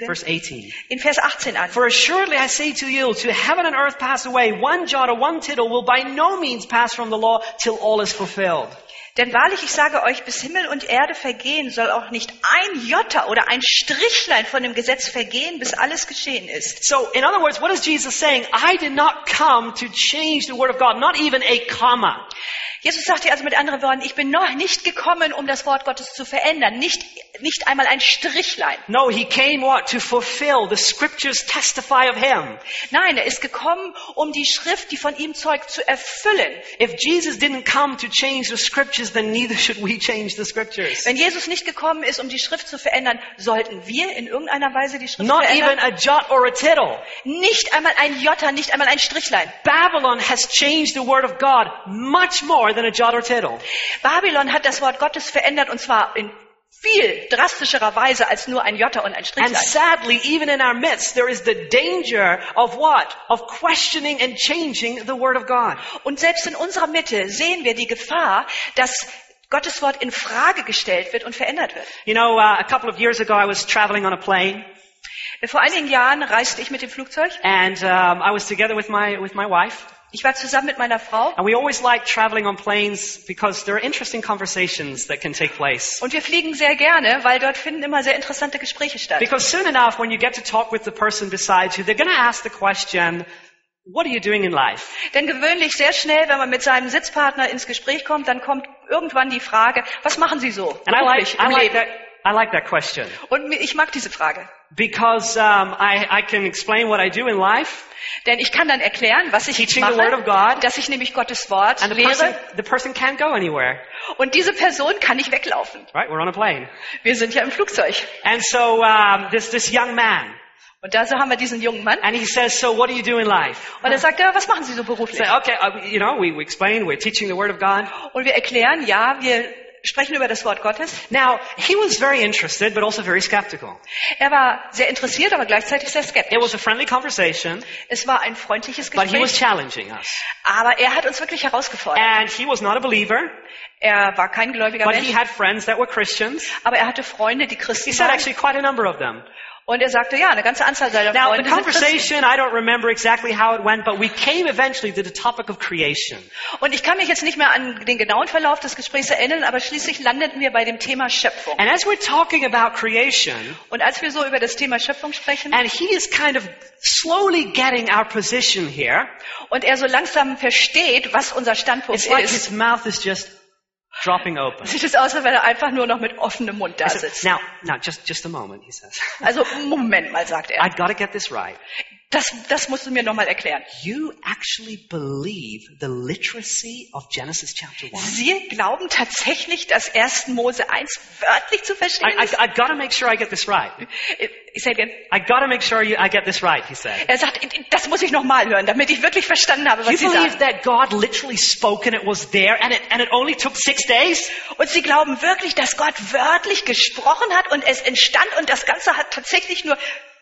verse 18. in Vers 18 an. For assuredly I say to you, to heaven and earth pass away, one jot or one tittle will by no means pass from the law till all is fulfilled. Denn wahrlich, ich sage euch, bis Himmel und Erde vergehen, soll auch nicht ein Jota oder ein Strichlein von dem Gesetz vergehen, bis alles geschehen ist. So, in other words, what is Jesus saying? I did not come to change the word of God, not even a comma. Jesus sagt hier also mit anderen Worten, ich bin noch nicht gekommen, um das Wort Gottes zu verändern. Nicht, nicht einmal ein Strichlein. No, he came what? To fulfill. The scriptures testify of him. Nein, er ist gekommen, um die Schrift, die von ihm zeugt, zu erfüllen. If Jesus didn't come to change the scriptures, then neither should we change the scriptures. Wenn Jesus nicht gekommen ist, um die Schrift zu verändern, sollten wir in irgendeiner Weise die Schrift Not even verändern? a jot or a tittle. Nicht einmal ein Jota, nicht einmal ein Strichlein. Babylon has changed the word of God much more than a jot or tittle. Babylon hat das Wort Gottes verändert und zwar in viel drastischerer Weise als nur ein Jota und ein And Strichlein. sadly, even in our midst, there is the danger of what? Of questioning and changing the word of God. Und selbst in unserer Mitte sehen wir die Gefahr, dass Gottes Wort in Frage gestellt wird und verändert wird. You know, uh, a couple of years ago, I was traveling on a plane, Vor einigen Jahren reiste ich mit dem Flugzeug. and um, I was together with my with my wife, Ich war zusammen mit meiner Frau and we always like traveling on planes because there are interesting conversations that can take place. und wir fliegen sehr gerne, weil dort finden immer sehr interessante Gespräche statt. Because soon enough, when you get to talk with the person beside you, they're going to ask the question, "What are you doing in life?" Denn gewöhnlich sehr schnell, wenn man mit seinem Sitzpartner ins Gespräch kommt, dann kommt irgendwann die Frage, was machen Sie so And I like I like that I like that question Und ich mag diese Frage. because um, I I can explain what I do in life. Denn ich kann dann erklären, was ich Teaching the word of mache, God. dass ich nämlich Gottes Wort And the person, lehre. the person can't go anywhere, Und diese Person kann nicht weglaufen. right? We're on a plane. Wir sind ja im Flugzeug. And so, um, this, this young man, Und da so haben wir diesen jungen Mann. and he says, so what do you do in life? Und er sagt, ja, was machen Sie so beruflich? Say, okay, uh, you know, we, we explain, we're teaching the Word of God. Und wir erklären, ja, wir sprechen über das Wort Gottes. Now, he was very interested, but also very skeptical. Er war sehr interessiert, aber gleichzeitig sehr It skeptisch. was a friendly conversation, Es war ein freundliches but he was Gespräch, challenging us. aber er hat uns wirklich herausgefordert. And he was not a believer, Er war kein gläubiger but he Mensch, had friends that were Christians. aber er hatte Freunde, die He Christen said waren. actually quite a number of them. Und er sagte, ja, eine ganze Anzahl seiner Now, the Freunde Christen. conversation, I don't remember exactly how it went, but we came eventually to the topic of creation. Und ich kann mich jetzt nicht mehr an den genauen Verlauf des Gesprächs erinnern, aber schließlich landeten wir bei dem Thema Schöpfung. And as we're talking about creation, Und als wir so über das Thema Schöpfung sprechen and he is kind of slowly getting our position here, und er so langsam versteht, was unser Standpunkt it's like ist, his mouth is just dropping open. sieht es aus, als wenn er einfach nur noch mit offenem Mund da sitzt. now, now, just, just a moment, he says. Also, Moment mal, sagt er. I gotta get this right. Das, das musst du mir nochmal erklären. You actually believe the literacy of Genesis chapter 1? Sie glauben tatsächlich, dass 1. Mose 1 wörtlich zu verstehen I, I, ist? I gotta make sure I get this right. Ich sage, I gotta make sure you, I get this right, he said. er sagt, das muss ich nochmal hören, damit ich wirklich verstanden habe, You was Sie believe sagen. that God literally spoke and it was there and it, and it only took six days? Und Sie glauben wirklich, dass Gott wörtlich gesprochen hat und es entstand und das Ganze hat tatsächlich nur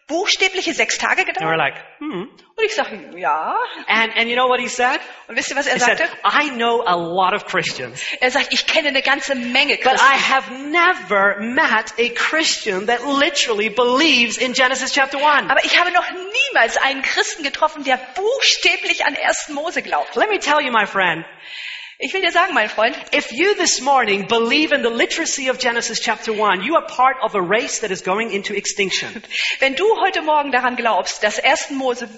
buchstäbliche sechs Tage And we're gedauert? like, hmm. Und ich sage, ja. And, and you know what he said? Und wisst ihr, was er He said, sagte? I know a lot of Christians, Er sagt, ich kenne eine ganze Menge but I Christen. have never met a Christian that literally believes in Genesis chapter 1. Aber ich habe noch niemals einen Christen getroffen, der buchstäblich an 1. Mose glaubt. Let me tell you, my friend, Ich will dir sagen, mein Freund, if you this morning believe in the literacy of Genesis chapter 1, you are part of a race that is going into extinction. wenn du heute Morgen daran glaubst, dass 1. Mose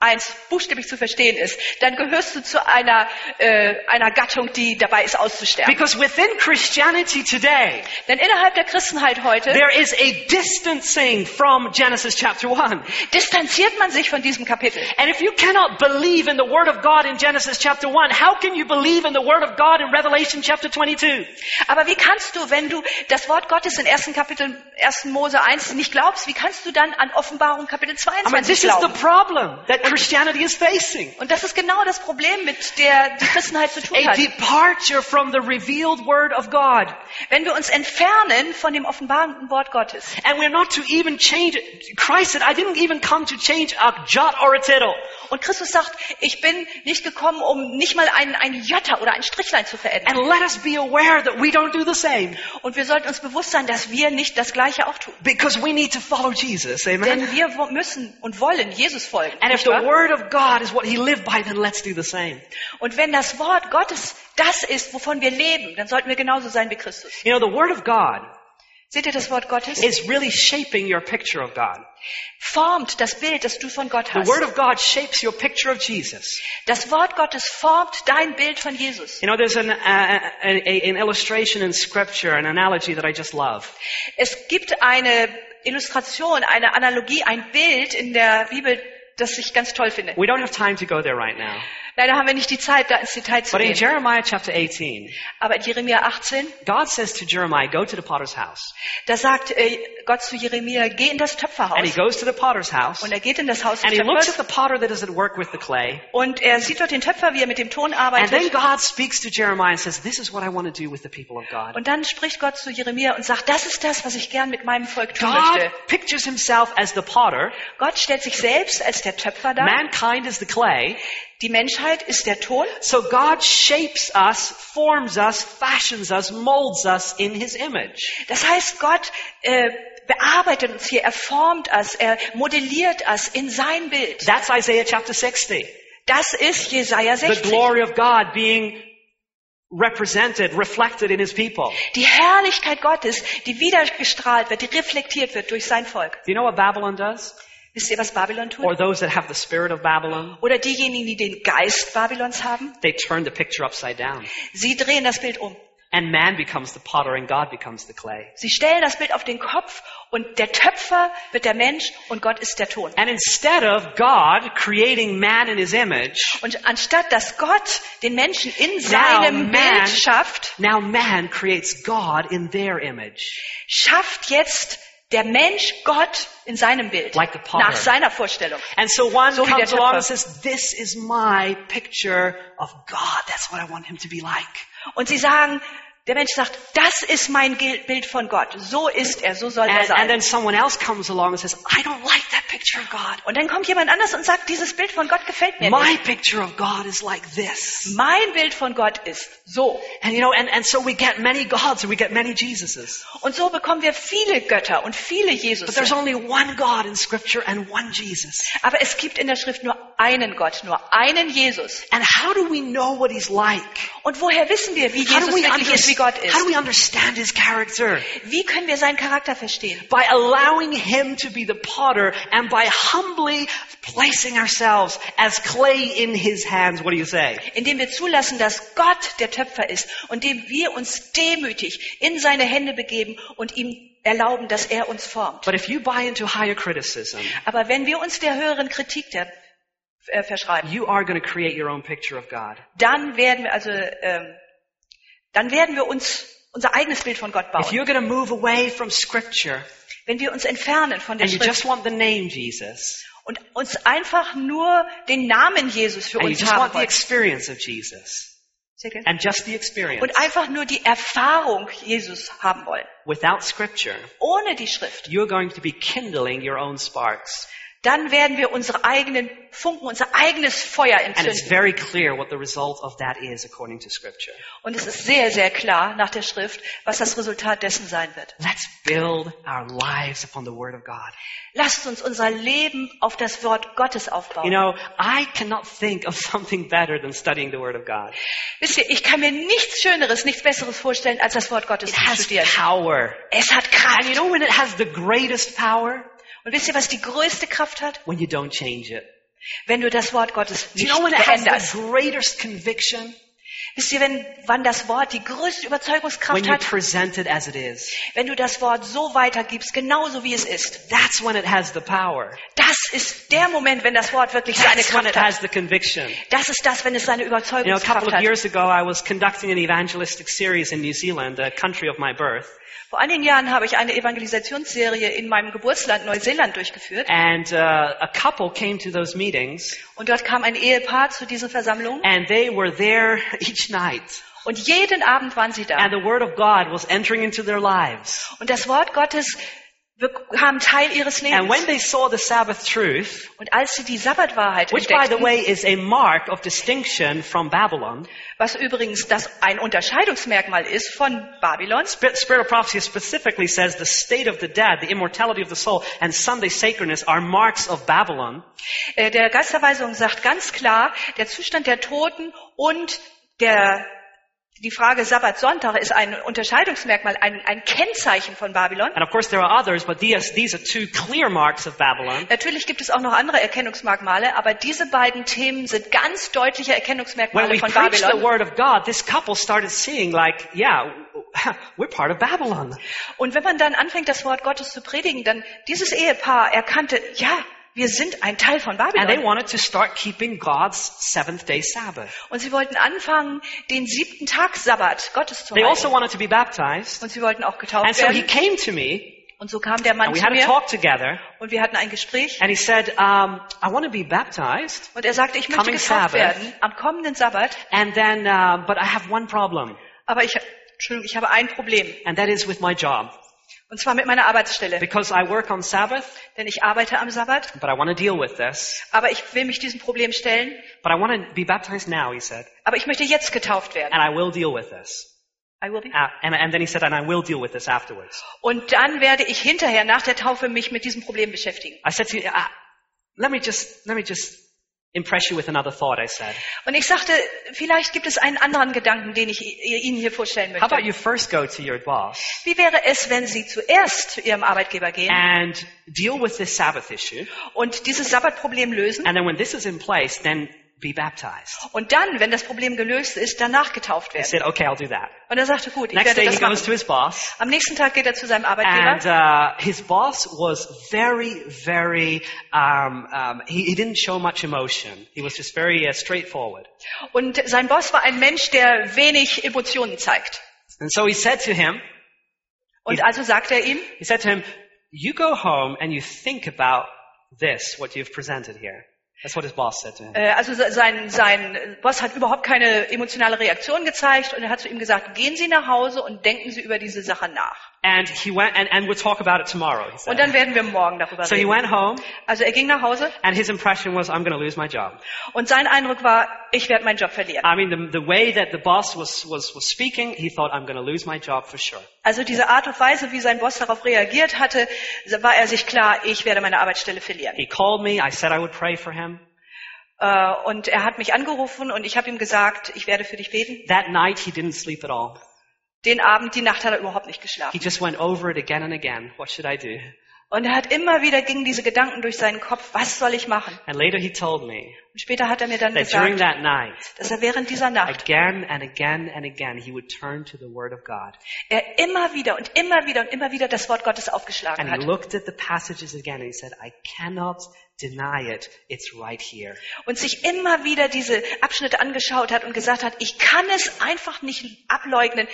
1 buchstäblich zu verstehen ist, dann gehörst du zu einer, äh, einer Gattung, die dabei ist auszusterben. Because within Christianity today, Denn innerhalb der Christenheit heute there is a distancing from Genesis chapter 1. distanziert man sich von diesem Kapitel. And if you cannot believe in the Word of God in Genesis chapter 1, how can you believe in the Word of God in Revelation chapter 22? Aber wie kannst du, wenn du das Wort Gottes in 1. Kapitel 1. Mose 1 nicht glaubst, wie kannst du dann an Offenbarung Kapitel I mean, 22 this is the glauben? problem. That Christianity is facing. Und das ist genau das Problem, mit der die Christenheit zu tun A hat. departure from the revealed word of God. Wenn wir uns entfernen von dem offenbarenden Wort Gottes. And we're not to even change. Christ said, I didn't even come to change a jot or a tittle. Und Christus sagt, ich bin nicht gekommen, um nicht mal ein, ein Jota oder ein Strichlein zu verändern. And let us be aware that we don't do the same. Und wir sollten uns bewusst sein, dass wir nicht das Gleiche auch tun. Because we need to follow Jesus. Amen. Denn wir müssen und wollen Jesus folgen. And if Nicht the wahr? word of God is what he lived by, then let's do the same. Und wenn das Wort Gottes das ist, wovon wir leben, dann sollten wir genauso sein wie Christus. You know, the word of God Seht ihr das Wort Gottes? is really shaping your picture of God. Formt das Bild, das du von Gott The hast. word of God shapes your picture of Jesus. Das Wort Gottes formt dein Bild von Jesus. You know, there's an, uh, a, a, an illustration in scripture, an analogy that I just love. Es gibt eine Illustration, eine Analogie, ein Bild in der Bibel, das ich ganz toll finde. We don't have time to go there right now. Leider haben wir nicht die Zeit, da ins Detail zu But in gehen. Jeremiah chapter 18, Aber in Jeremia 18, God says to Jeremiah, go to the potter's house. da sagt äh, Gott zu Jeremia, geh in das And he Töpferhaus. goes to the potter's house. Und er geht in das Haus des And he looks at Töpfers the potter that is at work with the clay. und er sieht dort den Töpfer, wie er mit dem Ton And then arbeitet. God speaks to Jeremiah and says, this is what I want to do with the people of God. Und dann spricht Gott zu Jeremia und sagt, das ist das, was ich gern mit meinem Volk tun God möchte. pictures himself as the potter. Gott stellt sich selbst als der Töpfer dar. Mankind is the clay. Die Menschheit ist der Ton. So God shapes us, forms us, fashions us, molds us in his image. Das heißt, Gott äh, bearbeitet uns hier, er formt uns, er modelliert uns in sein Bild. That's Isaiah chapter 60. Das ist Jesaja The 60. glory of God being represented, reflected in his people. Die Herrlichkeit Gottes, die wiedergestrahlt wird, die reflektiert wird durch sein Volk. Do you know what Babylon does? Wisst ihr, was Babylon tut? Or those that have the spirit of Babylon? Oder diejenigen, die den Geist Babylons haben? They turn the picture upside down. Sie drehen das Bild um. And man becomes the potter and God becomes the clay. Sie stellen das Bild auf den Kopf und der Töpfer wird der Mensch und Gott ist der Ton. And instead of God creating man in his image, Und anstatt dass Gott den Menschen in seinem man- Bild schafft, now man creates God in their image. schafft jetzt der Mensch Gott in seinem Bild, Like the potter. nach seiner Vorstellung. And so one So comes along and says, this is my picture of God. That's what I want him to be like. Und sie sagen, der Mensch sagt, das ist mein Bild von Gott. So ist er, so soll er And, and sein. then someone else comes along and says, I don't like that picture of God. Und dann kommt jemand anders und sagt, dieses Bild von Gott gefällt mir My nicht. picture of God is like this. Mein Bild von Gott ist so. And you know, and, and so we get many gods and we get many Jesuses. Und so bekommen wir viele Götter und viele But there's Jesus. only one God in scripture and one Jesus. Aber es gibt in der Schrift nur einen Gott, nur einen Jesus. And how do we know what he's like? Und woher wissen wir, wie How Jesus wirklich ist, wie Gott understand, how do ist? we understand his character? Wie können wir seinen Charakter verstehen? By allowing him to be the potter and by humbly placing ourselves as clay in his hands. What do you say? Indem wir zulassen, dass Gott der Töpfer ist und indem wir uns demütig in seine Hände begeben und ihm erlauben, dass er uns formt. But if you buy into higher criticism, Aber wenn wir uns der höheren Kritik der, äh, verschreiben, you are going to create your own picture of God. dann werden wir also, ähm, dann werden wir uns unser eigenes Bild von Gott If bauen. you're going to move away from scripture Wenn wir uns entfernen von der and you Schrift just want the name Jesus und uns einfach nur den Namen Jesus für and you uns want haben the wollen experience of Jesus Sehr gerne. and just the experience und einfach nur die Erfahrung Jesus haben wollen, without scripture, ohne die Schrift, you're going to be kindling your own sparks. Dann werden wir unsere eigenen Funken, unser eigenes Feuer And it's entzünden. very clear what the result of that is according to scripture. Und es ist sehr, sehr klar nach der Schrift, was das Resultat dessen sein wird. Let's build our lives upon the word of God. Lasst uns unser Leben auf das Wort Gottes You aufbauen. know, I cannot think of something better than studying the word of God. Wisst ihr, ich kann mir nichts Schöneres, nichts Besseres vorstellen, als das Wort Gottes It zu has studieren. power. Es hat And you Kraft. know when it has the greatest power? Und wisst ihr, was die größte Kraft hat? When you don't change it. Wenn du das Wort Gottes nicht when has veränderst. greatest conviction? Wisst ihr, wenn, wann das Wort die größte When Überzeugungskraft you hat? present it as it is. Wenn du das Wort so weitergibst, genauso wie es ist. That's when it has the power. Das ist der Moment, wenn das Wort wirklich seine That's when Kraft it hat. has the conviction. Das ist das, wenn es seine You know, a couple Überzeugungskraft of hat. years ago, I was conducting an evangelistic series in New Zealand, the country of my birth. Vor einigen Jahren habe ich eine Evangelisationsserie in meinem Geburtsland Neuseeland durchgeführt. And uh, a couple came to those meetings, Und dort kam ein Ehepaar zu dieser Versammlung. and they were there each night. Und jeden Abend waren sie da. And the Word of God was entering into their lives. Und das Wort Gottes bekam Teil ihres And when Lebens. they saw the Sabbath truth, Und als sie die Sabbatwahrheit which by the way is a mark of distinction from Babylon, was übrigens das ein Unterscheidungsmerkmal ist von Babylon, Sp- Spirit of prophecy specifically says the state of the dead, the immortality of the soul, and Sunday sacredness are marks of Babylon. äh, der Geisterweisung sagt ganz klar, der Zustand der Toten und der die Frage Sabbat Sonntag ist ein Unterscheidungsmerkmal, ein, ein Kennzeichen von Babylon. And of course there are others, but these, these are two clear marks of Babylon. Natürlich gibt es auch noch andere Erkennungsmerkmale, aber diese beiden Themen sind ganz deutliche When Erkennungsmerkmale we von preach the Babylon. word of God, this couple started seeing like, yeah, we're part of Babylon. Und wenn man dann anfängt, das Wort Gottes zu predigen, dann dieses Ehepaar erkannte, ja, wir sind ein Teil von And they Babylon. wanted to start keeping God's seventh day Sabbath. Und sie wollten anfangen, den siebten Tag Sabbat Gottes zu They also wanted to be baptized. Und sie wollten auch And getauft so he werden. came to me Und so kam der Mann and we zu had a mir talk together und wir hatten ein Gespräch. and he said, um, I want to be baptized Und er sagte, ich möchte getauft Sabbath. werden am kommenden Sabbat, and then, uh, but I have one problem aber ich, Entschuldigung, ich habe ein Problem. and that is with my job Und zwar mit meiner Arbeitsstelle. because I work on Sabbath, Denn ich arbeite am Sabbat, but I want to deal with this. aber ich will mich diesem Problem stellen. But I want to be baptized now, he said, Aber ich möchte jetzt getauft werden. and I will deal with this. I will be. Uh, and, and then he said, and I will deal with this afterwards. Und dann werde ich hinterher nach der Taufe mich mit diesem Problem beschäftigen. I said to you, uh, let me just, let me just impress you with another thought, I said. Und ich sagte, vielleicht gibt es einen anderen Gedanken, den ich Ihnen hier vorstellen How about möchte. you first go to your boss Wie wäre es, wenn Sie zuerst zu Ihrem Arbeitgeber gehen and deal with this Sabbath issue, und dieses Sabbatproblem lösen and then when this is in place, then be baptized. und dann, wenn das Problem gelöst ist, danach getauft werden? said, okay, I'll do that. Und er sagte, gut, ich Next werde day das he goes machen. to his boss, Am nächsten Tag geht er zu seinem and Arbeitgeber uh, his boss was very, very. Um, um, he, he didn't show much emotion. He was just very uh, straightforward. und sein Boss war ein Mensch, der wenig Emotionen zeigt. And so he said to him, Und also sagt er ihm, he said to him, "You go home and you think about this, what you've presented here." That's what his boss said to him. äh, also sein, sein Boss hat überhaupt keine emotionale Reaktion gezeigt und er hat zu ihm gesagt, gehen Sie nach Hause und denken Sie über diese Sache nach. And he went, and, and we'll talk about it tomorrow. He said. Und dann werden wir morgen darüber So he reden. went home, Also er ging nach Hause and his impression was, "I'm going to lose my job." und sein Eindruck war, ich werde meinen Job verlieren. I mean, the, the way that the boss was was was speaking, he thought, "I'm going to lose my job for sure." Also diese Art und Weise, wie sein Boss darauf reagiert hatte, war er sich klar, ich werde meine Arbeitsstelle verlieren. He called me. I said I would pray for him. Äh, Und er hat mich angerufen und ich habe ihm gesagt, ich werde für dich beten. That night, he didn't sleep at all. Den Abend, die Nacht hat er überhaupt nicht He geschlafen. just went over it again and again. What should I do? Und er hat immer wieder gingen diese Gedanken durch seinen Kopf, was soll ich machen? And later he told me Und später hat er mir dann that during gesagt, that night, dass er während dieser Nacht again and again and again, he would turn to the Word of God. er immer wieder und immer wieder und immer wieder das Wort Gottes aufgeschlagen And he hat. looked at the passages again and he said, I cannot deny it. It's right here. Und sich immer wieder diese Abschnitte angeschaut hat und gesagt hat, ich kann es einfach nicht ableugnen.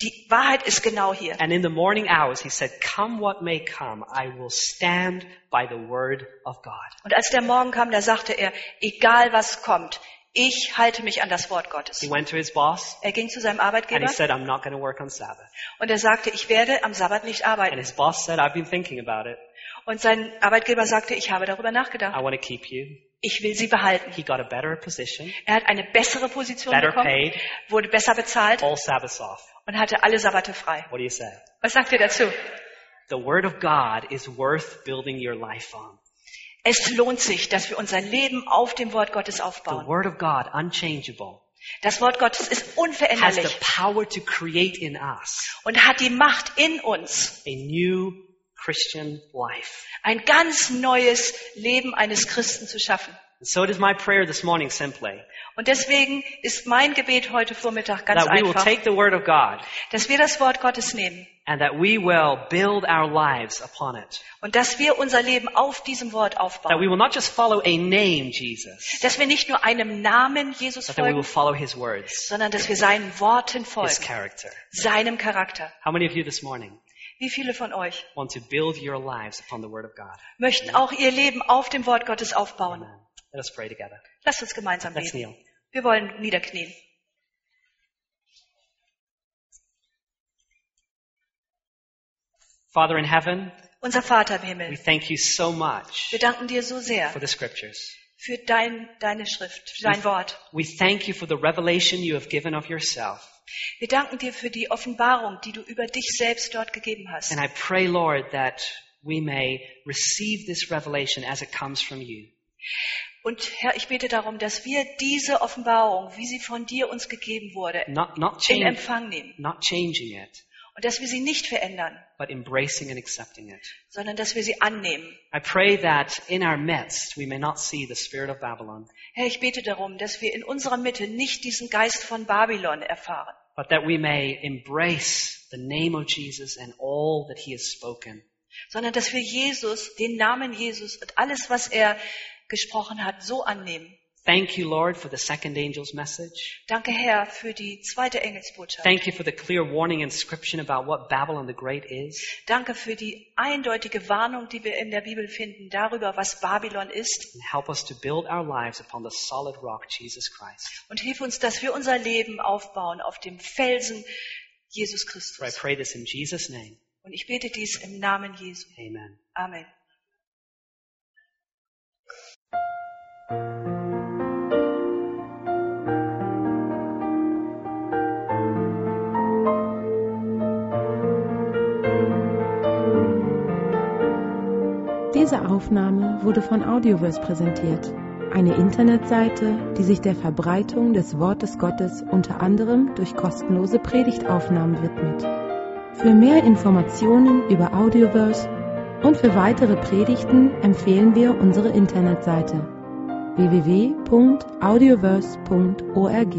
Die Wahrheit ist genau hier. And in the morning hours, he said, come what may come, I will stand by the Word of God. Und als der Morgen kam, da sagte er, egal was kommt, ich halte mich an das Wort Gottes. He went to his boss Er ging zu seinem and Arbeitgeber he said, I'm not going to work on Sabbath. und er sagte, ich werde am Sabbat nicht And arbeiten. his boss said, I've been thinking about it. Und sein Arbeitgeber sagte, ich habe darüber I nachgedacht. want to keep you. Ich will sie behalten. He got a better position, Er hat eine bessere Position better bekommen, paid, wurde besser bezahlt all Sabbaths off. und hatte alle Sabbate frei. What do you say? Was sagt ihr dazu? The Word of God is worth building your life on. Es lohnt sich, dass wir unser Leben auf dem Wort Gottes The aufbauen. Word of God, unchangeable, Das Wort Gottes ist has the unveränderlich power to create in us und hat die Macht in uns, a new Christian life. ein ganz neues Leben eines Christen zu schaffen. So it is my prayer this morning simply Und deswegen ist mein Gebet heute Vormittag ganz that we will einfach, take the word of God dass wir das Wort Gottes nehmen and that we will build our lives upon it. und dass wir unser Leben auf diesem Wort That we aufbauen. will not just follow a name, Jesus, Dass wir nicht nur einem Namen Jesus but that we will folgen, follow his words, sondern dass wir seinen Worten his folgen, character. seinem Charakter. How many of you this morning Wie viele von euch want to build your lives upon the word of God? möchten auch ihr Leben auf dem Wort Gottes aufbauen? Amen. Let us pray together. Lasst uns gemeinsam Let's beten. kneel. Wir wollen niederknien. Father in heaven, Unser Vater im we Himmel, thank you so much wir danken dir so sehr for the scriptures. für dein, deine Schrift, für dein Wort. We thank you for the revelation you have given of yourself. Wir danken dir für die Offenbarung, die du über dich selbst dort gegeben hast. And I pray, Lord, that we may receive this revelation as it comes from you. Und Herr, ich bete darum, dass wir diese Offenbarung, wie sie von dir uns gegeben wurde, Not, not, in change, Empfang nehmen. not changing it, Und dass wir sie nicht verändern, but embracing and accepting it. sondern dass wir sie annehmen. I pray that in our midst we may not see the spirit of Babylon, Herr, ich bete darum, dass wir in unserer Mitte nicht diesen Geist von Babylon erfahren, but that we may embrace the name of Jesus and all that he has spoken. sondern dass wir Jesus, den Namen Jesus und alles, was er gesprochen hat, so annehmen. Thank you, Lord, for the second angel's message. Danke, Herr, für die zweite Engelsbotschaft. Thank you for the clear warning inscription about what Babylon the Great is. Danke für die eindeutige Warnung, die wir in der Bibel finden, darüber, was Babylon ist. And help us to build our lives upon the solid rock, Jesus Christ. Und hilf uns, dass wir unser Leben aufbauen auf dem Felsen Jesus For I Christus. pray this in Jesus' name. Und ich bete dies im Namen Jesu. Amen. Amen. Diese Aufnahme wurde von Audioverse präsentiert, eine Internetseite, die sich der Verbreitung des Wortes Gottes unter anderem durch kostenlose Predigtaufnahmen widmet. Für mehr Informationen über Audioverse und für weitere Predigten empfehlen wir unsere Internetseite www.audioverse.org.